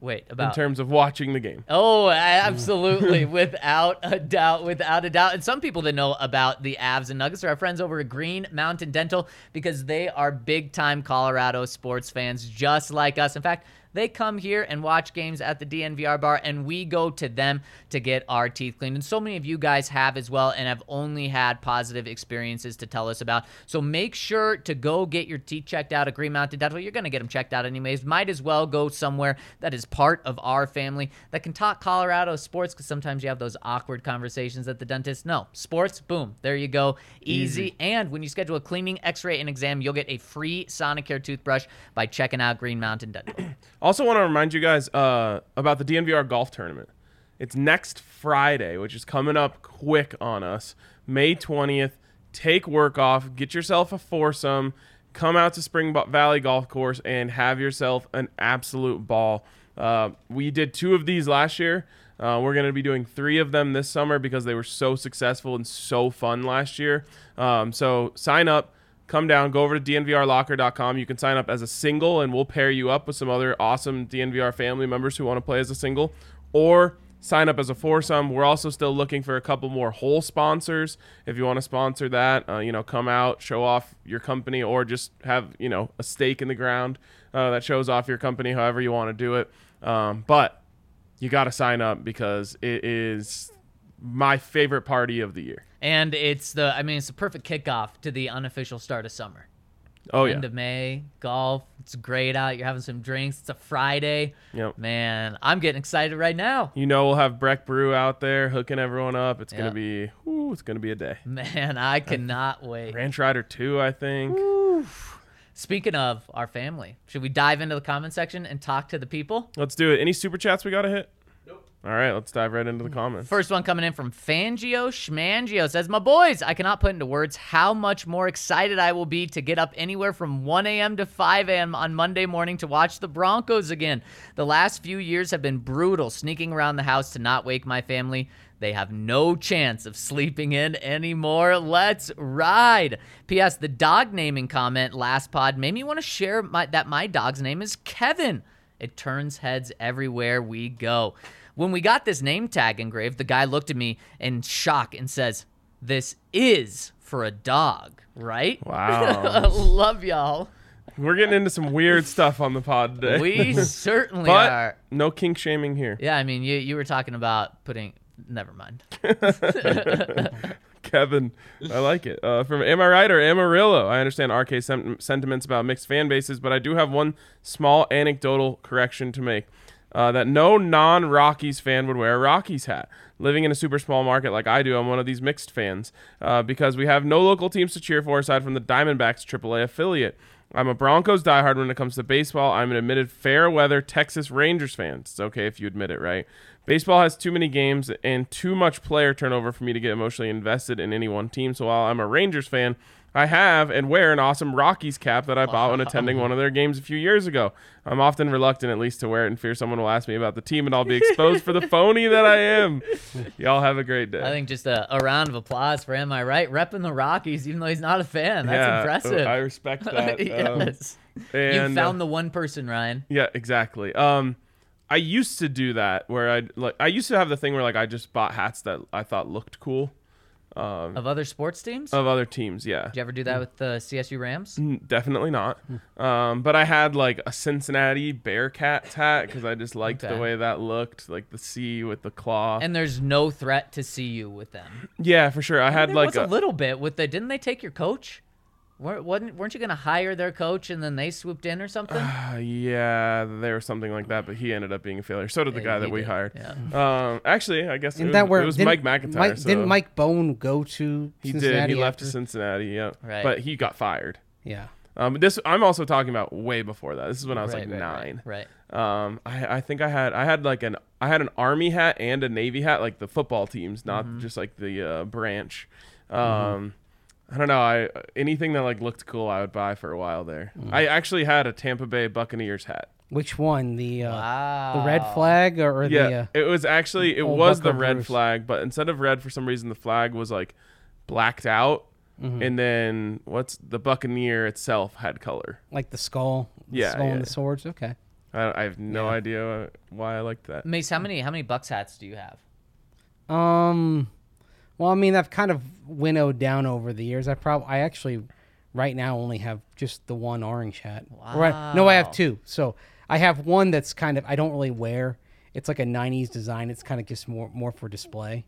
Wait, about In terms of watching the game, Oh, absolutely, without a doubt, without a doubt. And some people that know about the Avs and Nuggets are our friends over at Green Mountain Dental because they are big time Colorado sports fans, just like us. In fact, they come here and watch games at the DNVR bar, and we go to them to get our teeth cleaned. And so many of you guys have as well, and have only had positive experiences to tell us about. So make sure to go get your teeth checked out at Green Mountain Dental. You're going to get them checked out anyways. Might as well go somewhere that is part of our family that can talk Colorado sports because sometimes you have those awkward conversations at the dentist. No, sports, boom, there you go. Easy. And when you schedule a cleaning, x ray, and exam, you'll get a free Sonicare toothbrush by checking out Green Mountain Dental. Also, want to remind you guys uh, about the DNVR golf tournament. It's next Friday, which is coming up quick on us, May 20th. Take work off, get yourself a foursome, come out to Spring Valley Golf Course, and have yourself an absolute ball. Uh, we did two of these last year. Uh, we're going to be doing three of them this summer because they were so successful and so fun last year. Um, so sign up come down, go over to dnvrlocker.com. You can sign up as a single, and we'll pair you up with some other awesome DNVR family members who want to play as a single, or sign up as a foursome. We're also still looking for a couple more whole sponsors. If you want to sponsor that, uh, you know, come out, show off your company, or just have you know a stake in the ground uh, that shows off your company, however you want to do it. Um, but you got to sign up because it is my favorite party of the year. And it's the, I mean, it's the perfect kickoff to the unofficial start of summer. Oh yeah. End of May, golf. It's great out. You're having some drinks. It's a Friday. Yep. Man, I'm getting excited right now. You know we'll have Breck Brew out there hooking everyone up. It's Yeah. gonna be, ooh, it's gonna be a day. Man, I cannot wait. Ranch Rider two, I think. Speaking of our family, should we dive into the comment section and talk to the people? Let's do it. Any super chats we gotta hit? All right, let's dive right into the comments. First one coming in from Fangio Schmangio says, My boys, I cannot put into words how much more excited I will be to get up anywhere from 1 a.m. to 5 a.m. on Monday morning to watch the Broncos again. The last few years have been brutal, sneaking around the house to not wake my family. They have no chance of sleeping in anymore. Let's ride. P.S. The dog naming comment last pod made me want to share my, that my dog's name is Kevin. It turns heads everywhere we go. When we got this name tag engraved, the guy looked at me in shock and says, This is for a dog, right? Wow. Love y'all. We're getting into some weird stuff on the pod today. We certainly but are. no kink shaming here. Yeah, I mean, you, you were talking about putting. Never mind. Kevin, I like it. Uh, from Am I Right or Amarillo? I understand RK sem- sentiments about mixed fan bases, but I do have one small anecdotal correction to make. Uh, that no non Rockies fan would wear a Rockies hat. Living in a super small market like I do, I'm one of these mixed fans uh, because we have no local teams to cheer for aside from the Diamondbacks AAA affiliate. I'm a Broncos diehard when it comes to baseball. I'm an admitted fair weather Texas Rangers fan. It's okay if you admit it, right? Baseball has too many games and too much player turnover for me to get emotionally invested in any one team. So while I'm a Rangers fan, I have and wear an awesome Rockies cap that I bought when attending one of their games a few years ago. I'm often reluctant, at least, to wear it in fear someone will ask me about the team and I'll be exposed for the phony that I am. Y'all have a great day. I think just a, a round of applause for Am I Right? Repping the Rockies, even though he's not a fan. That's Yeah, impressive. I respect that. Um, and, you uh, found the one person, Ryan. Yeah, exactly. Um, I used to do that where I like I used to have the thing where like I just bought hats that I thought looked cool Of other sports teams? of other teams. Yeah, Did you ever do that with the CSU Rams? Mm, definitely not. Um, but I had like a Cincinnati Bearcats hat because I just liked Okay. the way that looked, like the C with the claw. And there's no threat to see you with them. yeah, for sure. I had there like was a, a little bit with the. Didn't they take your coach? Weren't weren't you going to hire their coach and then they swooped in or something? Uh, yeah, there was something like that, but he ended up being a failure. So did the Yeah, guy that he we did. hired. Yeah. Um, actually, I guess it Isn't was, that where it was Mike MacIntyre. Mike, so Didn't Mike Bone go to he Cincinnati did. He left to Cincinnati. Yeah, Right. but he got fired. Yeah. Um, this I'm also talking about way before that. This is when I was Right, like right, nine. Right. right. Um, I, I think I had I had like an I had an army hat and a navy hat, like the football teams, not Mm-hmm. just like the uh, branch. Um, I don't know. I anything that like looked cool, I would buy for a while there. Mm. I actually had a Tampa Bay Buccaneers hat. Which one? The uh, Wow. the red flag or, or Yeah, the uh, it was actually it old was the Bucco red Bruce. flag, but instead of red, for some reason, the flag was like blacked out, Mm-hmm. and then what's the Buccaneer itself had color. like the skull? The Yeah, skull yeah. and the swords. Okay. I, I have no Yeah. idea why I liked that. Mace, how many how many Bucs hats do you have? Um, well, I mean, I've kind of winnowed down over the years. I probably, I actually, right now only have just the one orange hat. Right? No, I have two. So I have one that's kind of I don't really wear. It's like a '90s design. It's kind of just more more for display,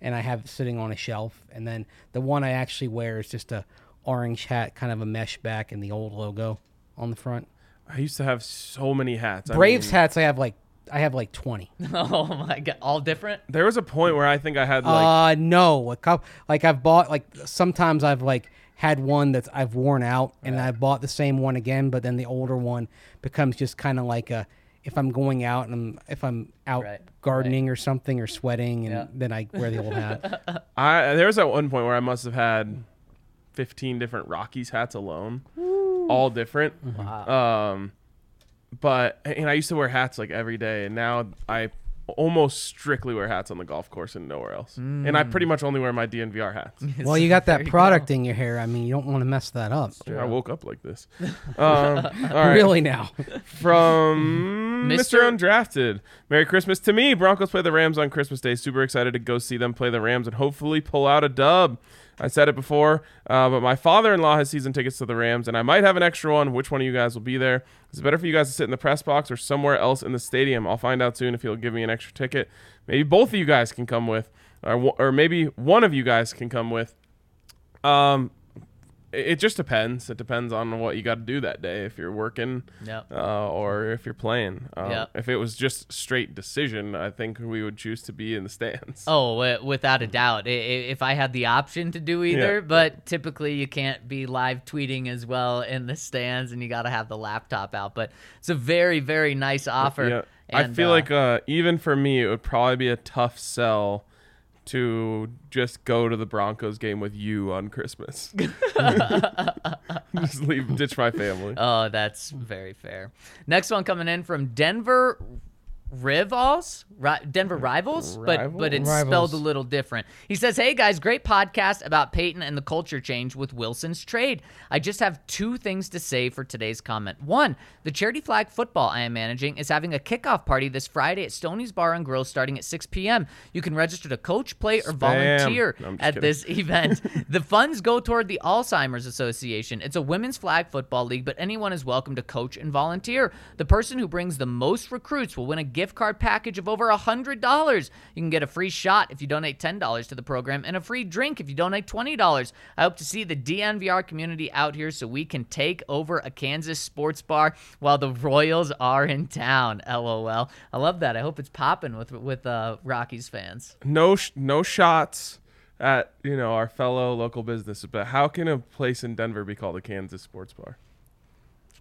and I have it sitting on a shelf. And then the one I actually wear is just a orange hat, kind of a mesh back, and the old logo on the front. I used to have so many hats. I Braves mean, hats, I have like I have like twenty. oh my god, all different. There was a point where I think I had like uh, no. A couple, like I've bought like sometimes I've like had one that I've worn out and I've bought the same one again, but then the older one becomes just kind of like a if I'm going out and I'm, if I'm out Right, gardening or something or sweating, and Yeah. then I wear the old hat. I there was at one point where I must have had 15 different Rockies hats alone, all different. Wow. Um, but and I used to wear hats like every day, and now I almost strictly wear hats on the golf course and nowhere else. And I pretty much only wear my DNVR hats. well, you got that you product in your hair. I mean, you don't want to mess that up. I woke up like this. Um, all right. Really now. From Mr. Mr. Undrafted. Merry Christmas to me. Broncos play the Rams on Christmas Day. Super excited to go see them play the Rams and hopefully pull out a dub. I said it before, uh, but my father-in-law has season tickets to the Rams, and I might have an extra one. Which one of you guys will be there? Is it better for you guys to sit in the press box or somewhere else in the stadium? I'll find out soon if he'll give me an extra ticket. Maybe both of you guys can come with, or, or maybe one of you guys can come with. Um, it just depends. It depends on what you got to do that day. If you're working, Yep. uh, or if you're playing. Um, Yep. If it was just straight decision, I think we would choose to be in the stands. Oh, without a doubt. If I had the option to do either, Yeah. but typically you can't be live tweeting as well in the stands, and you got to have the laptop out. But it's a very, very nice offer. Yeah. I feel uh, like uh, even for me, it would probably be a tough sell to just go to the Broncos game with you on Christmas. just leave, ditch my family. Oh, that's very fair. Next one coming in from Denver Rivals, Denver Rivals, but but it's Rivals. spelled a little different. He says, "Hey guys, great podcast about Peyton and the culture change with Wilson's trade. I just have two things to say for today's comment. One, the charity flag football I am managing is having a kickoff party this Friday at Stoney's Bar and Grill starting at 6 p.m. You can register to coach, play, or Spam. volunteer No, at kidding. this event. the funds go toward the Alzheimer's Association. It's a women's flag football league, but anyone is welcome to coach and volunteer. The person who brings the most recruits will win a gift card package of over $100. You can get a free shot if you donate $10 to the program and a free drink if you donate $20. I hope to see the DNVR community out here so we can take over a Kansas sports bar while the Royals are in town. LOL. I love that. I hope it's popping with with uh, Rockies fans. No, sh- no shots at you know our fellow local businesses. But how can a place in Denver be called a Kansas Sports Bar?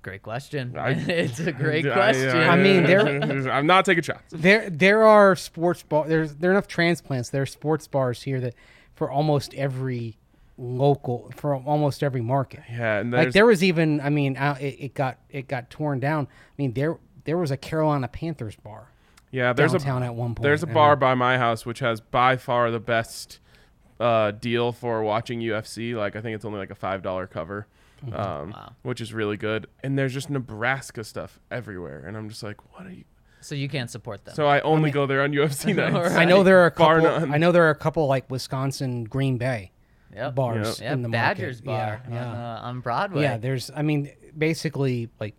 Great question. I- it's a great I- uh, question. I mean, there- I'm not taking shots. There, there are sports bar. There's there are enough transplants. There are sports bars here that for almost every local, for almost every market. Yeah, and Like there was even, I mean, uh, it, it got it got torn down. I mean, there there was a Carolina Panthers bar yeah there's downtown a at one point. there's a bar by my house which has by far the best uh, deal for watching UFC. Like I think it's only like a five dollar cover. Um, Wow. which is really good. And there's just Nebraska stuff everywhere, and I'm just like, what are you? so you can't support them. So I only go there on UFC nights. I know there are a couple. none. I know there are a couple like Wisconsin Green Bay yep. bars Yep, in the Badgers market. bar Yeah, On, uh, on Broadway. Yeah, there's. I mean, basically, like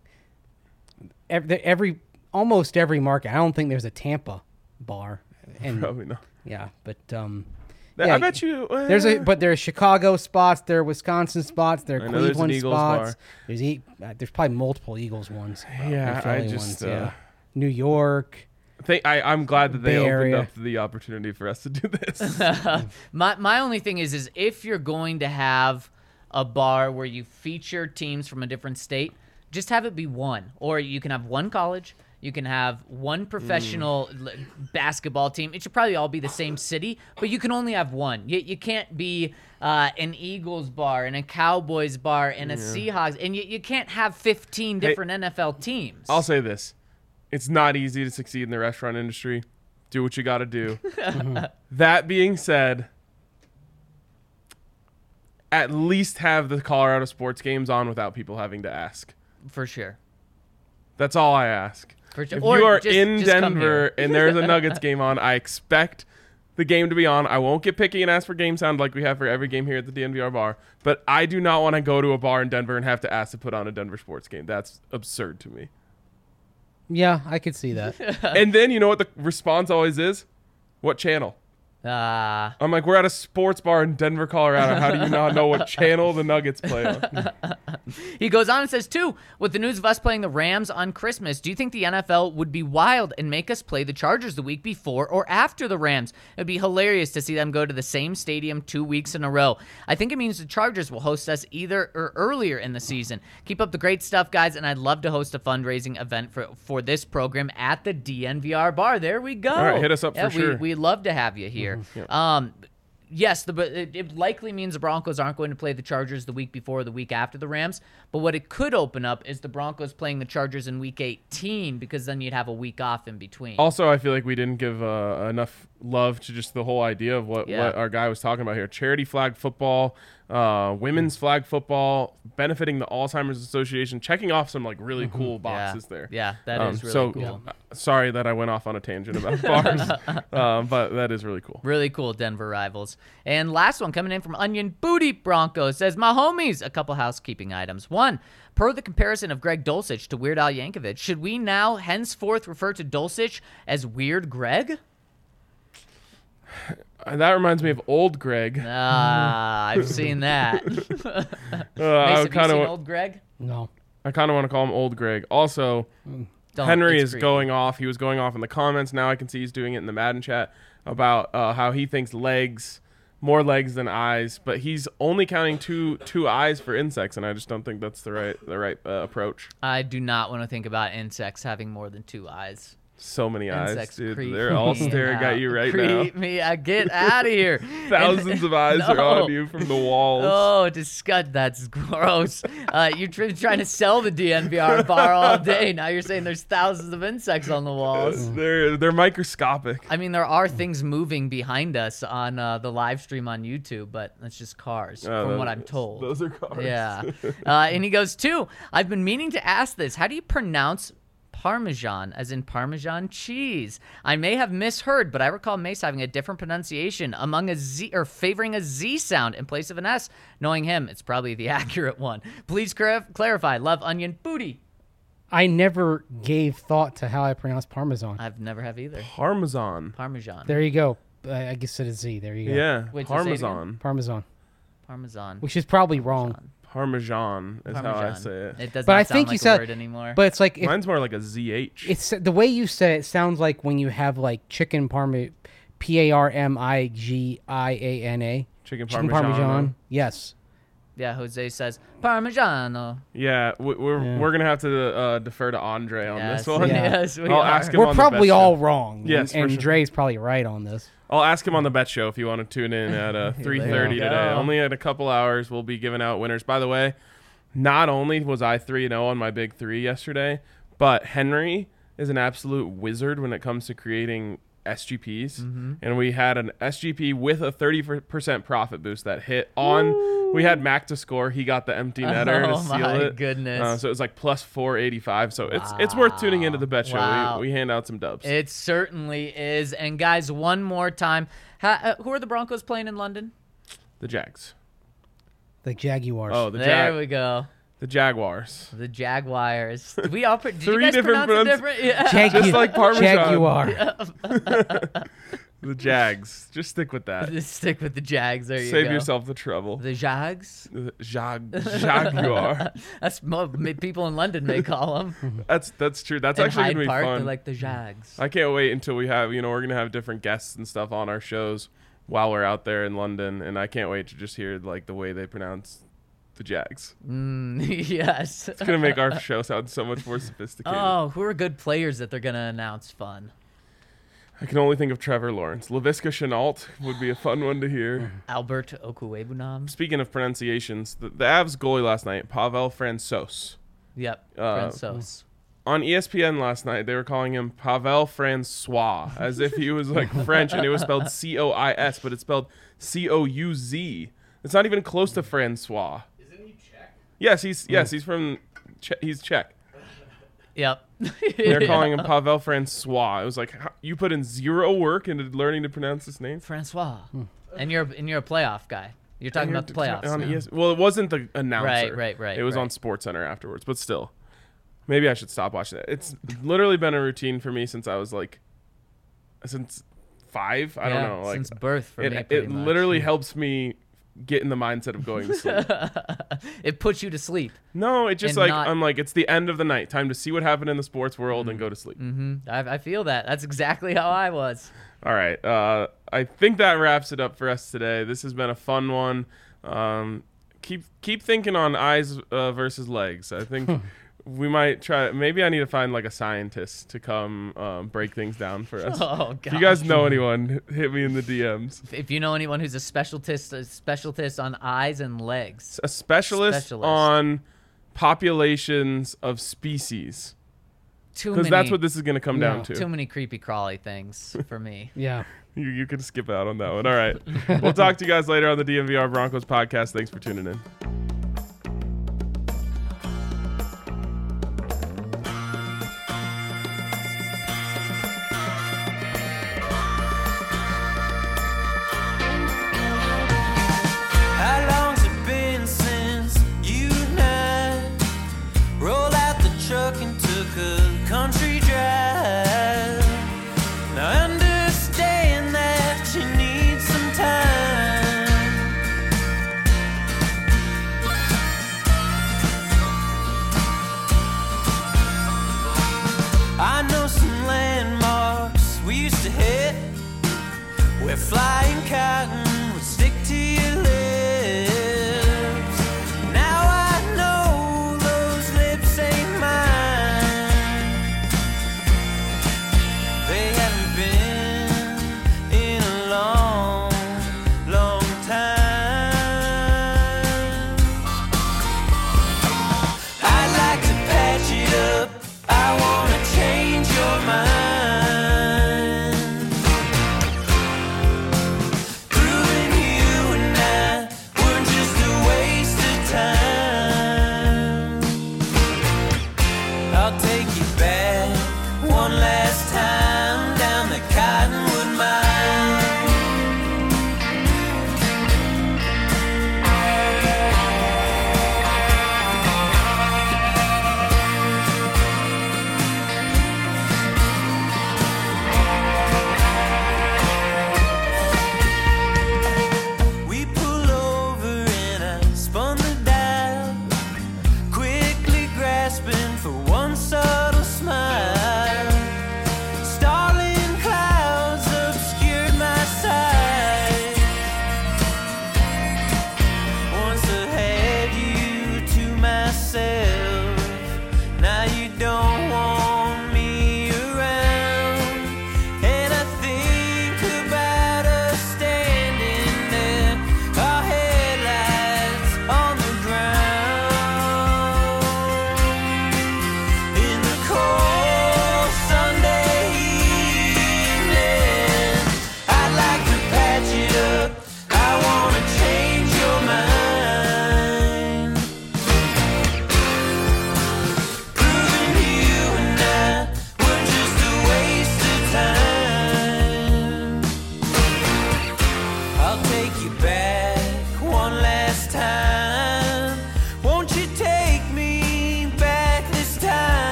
every, every almost every market. I don't think there's a Tampa bar, and Probably not. yeah, but um, I yeah, bet you. uh, There's a but there's Chicago spots, there are Wisconsin spots, there are I know there's an Cleveland spots. bar. There's e- uh, there's probably multiple Eagles ones. uh, Yeah, I just, ones, uh, yeah. New York. Think, I, I'm glad that they Bay opened Area. up the opportunity for us to do this. My my only thing is is if you're going to have a bar where you feature teams from a different state, just have it be one. Or you can have one college, you can have one professional Mm. l- basketball team. It should probably all be the same city, but you can only have one. You, you can't be uh, an Eagles bar and a Cowboys bar and a Seahawks, and you, you can't have 15 Hey, different NFL teams. I'll say this: it's not easy to succeed in the restaurant industry. Do what you got to do. that being said, at least have the Colorado sports games on without people having to ask. for sure. That's all I ask. For sure. If Or you are just- in just Denver and there's a Nuggets game on, I expect the game to be on. I won't get picky and ask for game sound like we have for every game here at the DNVR bar, but I do not want to go to a bar in Denver and have to ask to put on a Denver sports game. That's absurd to me. Yeah, I could see that. and then you know what the response always is? What channel? Ah. I'm like, we're at a sports bar in Denver, Colorado. How do you not know what channel the Nuggets play on? He goes on and says, too, with the news of us playing the Rams on Christmas, do you think the NFL would be wild and make us play the Chargers the week before or after the Rams? It'd be hilarious to see them go to the same stadium two weeks in a row. I think it means the Chargers will host us either or earlier in the season. Keep up the great stuff, guys, and I'd love to host a fundraising event for, for this program at the DNVR bar. There we go. All right, hit us up yeah, for we, sure. We'd love to have you here. Um, yes, the it, it likely means the Broncos aren't going to play the Chargers the week before or the week after the Rams. But what it could open up is the Broncos playing the Chargers in Week 18 because then you'd have a week off in between. Also, I feel like we didn't give uh, enough love to just the whole idea of what, Yeah. what our guy was talking about here. Charity flag football, uh, women's flag football, benefiting the Alzheimer's Association, checking off some like really cool boxes yeah. there. Yeah, that Um, is really so, cool. uh, sorry that I went off on a tangent about bars, um, but that is really cool. Really cool Denver rivals. And last one coming in from Onion Booty Broncos says, My homies, a couple housekeeping items. One, per the comparison of Greg Dulcich to Weird Al Yankovic, should we now henceforth refer to Dulcich as Weird Greg? And that reminds me of old Greg. Uh, Ah, I've seen that. Mace, I have you kind seen of old Greg? No. I kind of want to call him old Greg. Also, Don't, Henry it's is creepy. going off. He was going off in the comments. Now I can see he's doing it in the Madden chat about uh, how he thinks legs more legs than eyes, but he's only counting two two eyes for insects, and I just don't think that's the right the right uh, approach. I do not want to think about insects having more than two eyes. So many eyes, dude. They're all staring at you right creep now. me I Get out of here. Thousands of eyes are on you from the walls. Oh, disgust. That's gross. Uh, you're tr- trying to sell the DNVR bar all day. Now you're saying there's thousands of insects on the walls. They're they're microscopic. I mean, there are things moving behind us on uh, the live stream on YouTube, but that's just cars, Oh, from what I'm told. Those are cars. Yeah. Uh, and he goes, too, I've been meaning to ask this. How do you pronounce Parmesan, as in Parmesan cheese? I may have misheard, but I recall Mace having a different pronunciation among a Z or favoring a Z sound in place of an S. Knowing him, it's probably the accurate one. Please clar- clarify. Love onion booty. I never gave thought to how I pronounce Parmesan. I've never have either. Parmesan. Parmesan. There you go. I I guess it is Z. There you go. Yeah, Wait, so say it again. Parmesan. Parmesan, Parmesan. which is probably wrong. Parmesan is how I Parmesan. say it. It does But not I sound think like you a said- word anymore. But it's like if, Mine's more like a ZH. it's the way you say it sounds like when you have like chicken parma, P A R M I G I A N A. Chicken Chicken Parmesan. parmesan. Yes. Yeah, Jose says Parmigiano. Yeah, we- we're Yeah. we're gonna have to uh, defer to Andre on Yes, this one. Yeah. yes, we I'll are. ask him We're on the probably bet all show. wrong. Yes, and, for and sure. Dre's probably right on this. I'll ask him on the bet show if you want to tune in at uh, 3:30 you today. go. Only in a couple hours we'll be giving out winners. By the way, not only was I 3 and 0 on my big 3 yesterday, but Henry is an absolute wizard when it comes to creating SGPs. Mm-hmm. And we had an SGP with a 30% profit boost that hit on we had Mac to score. He got the empty netter Oh to seal my it. goodness. Uh, so it was like plus 485. So it's it's worth tuning into the bet show. Wow. We, we hand out some dubs. It certainly is. And guys, one more time, ha- uh, who are the Broncos playing in London? the Jags. The Jaguars. Oh, the there Jag- we go. The Jaguars. The Jaguars. Did we all? Pre- did Three you guys different pronounce it different? Yeah. Jagu- Just like Parmesan. Jaguar. The Jags. Just stick with that. Just stick with the Jags. There you Save go. yourself the trouble. The Jags. The Jag- Jaguar. That's what ma- people in London may call them. That's that's true. That's in actually Hyde gonna be Park, fun. they're like the Jags. I can't wait until we have you know we're gonna have different guests and stuff on our shows while we're out there in London, and I can't wait to just hear like the way they pronounce the Jags. Mm, yes. It's gonna make our show sound so much more sophisticated. Oh, who are good players that they're gonna announce? Fun. I can only think of Trevor Lawrence. Laviska Shenault would be a fun one to hear. Albert Okwuegbunam. Speaking of pronunciations, the, the Avs goalie last night, Pavel Francouz. Yep. Uh, on ESPN last night, they were calling him Pavel Francois, as if he was like French and it was spelled C O I S, but it's spelled C O U Z. It's not even close to Francois. Isn't he Czech? Yes, he's yes he's from che- he's Czech. Yep. They're calling him Pavel Francois. It was like how- you put in zero work into learning to pronounce this name. Francois. Hmm. And you're and you're a playoff guy. You're talking about the playoffs. on now. ES- well, it wasn't the announcer. Right, right, right, It was right. on Sports Center afterwards, but still, maybe I should stop watching it. It's literally been a routine for me since I was like, since five. I yeah, don't know. Like since birth for me. it, pretty it much. literally hmm. helps me get in the mindset of going to sleep. it puts you to sleep. no, it just And like not- I'm like it's the end of the night. Time to see what happened in the sports world and go to sleep. hmm I, I feel that. That's exactly how I was. All right. Uh, I think that wraps it up for us today. This has been a fun one. Um, keep keep thinking on eyes uh, versus legs. I think we might try. Maybe I need to find like a scientist to come um, break things down for us. Oh god. If you guys know anyone, hit me in the DMs. if you know anyone who's a specialist, a specialist on eyes and legs, A specialist, Specialist. on populations of species, too because that's what this is going to come Yeah. down to. Too many creepy crawly things for me. Yeah. You, you can skip out on that one. All right. we'll talk to you guys later on the DNVR Broncos podcast. Thanks for tuning in.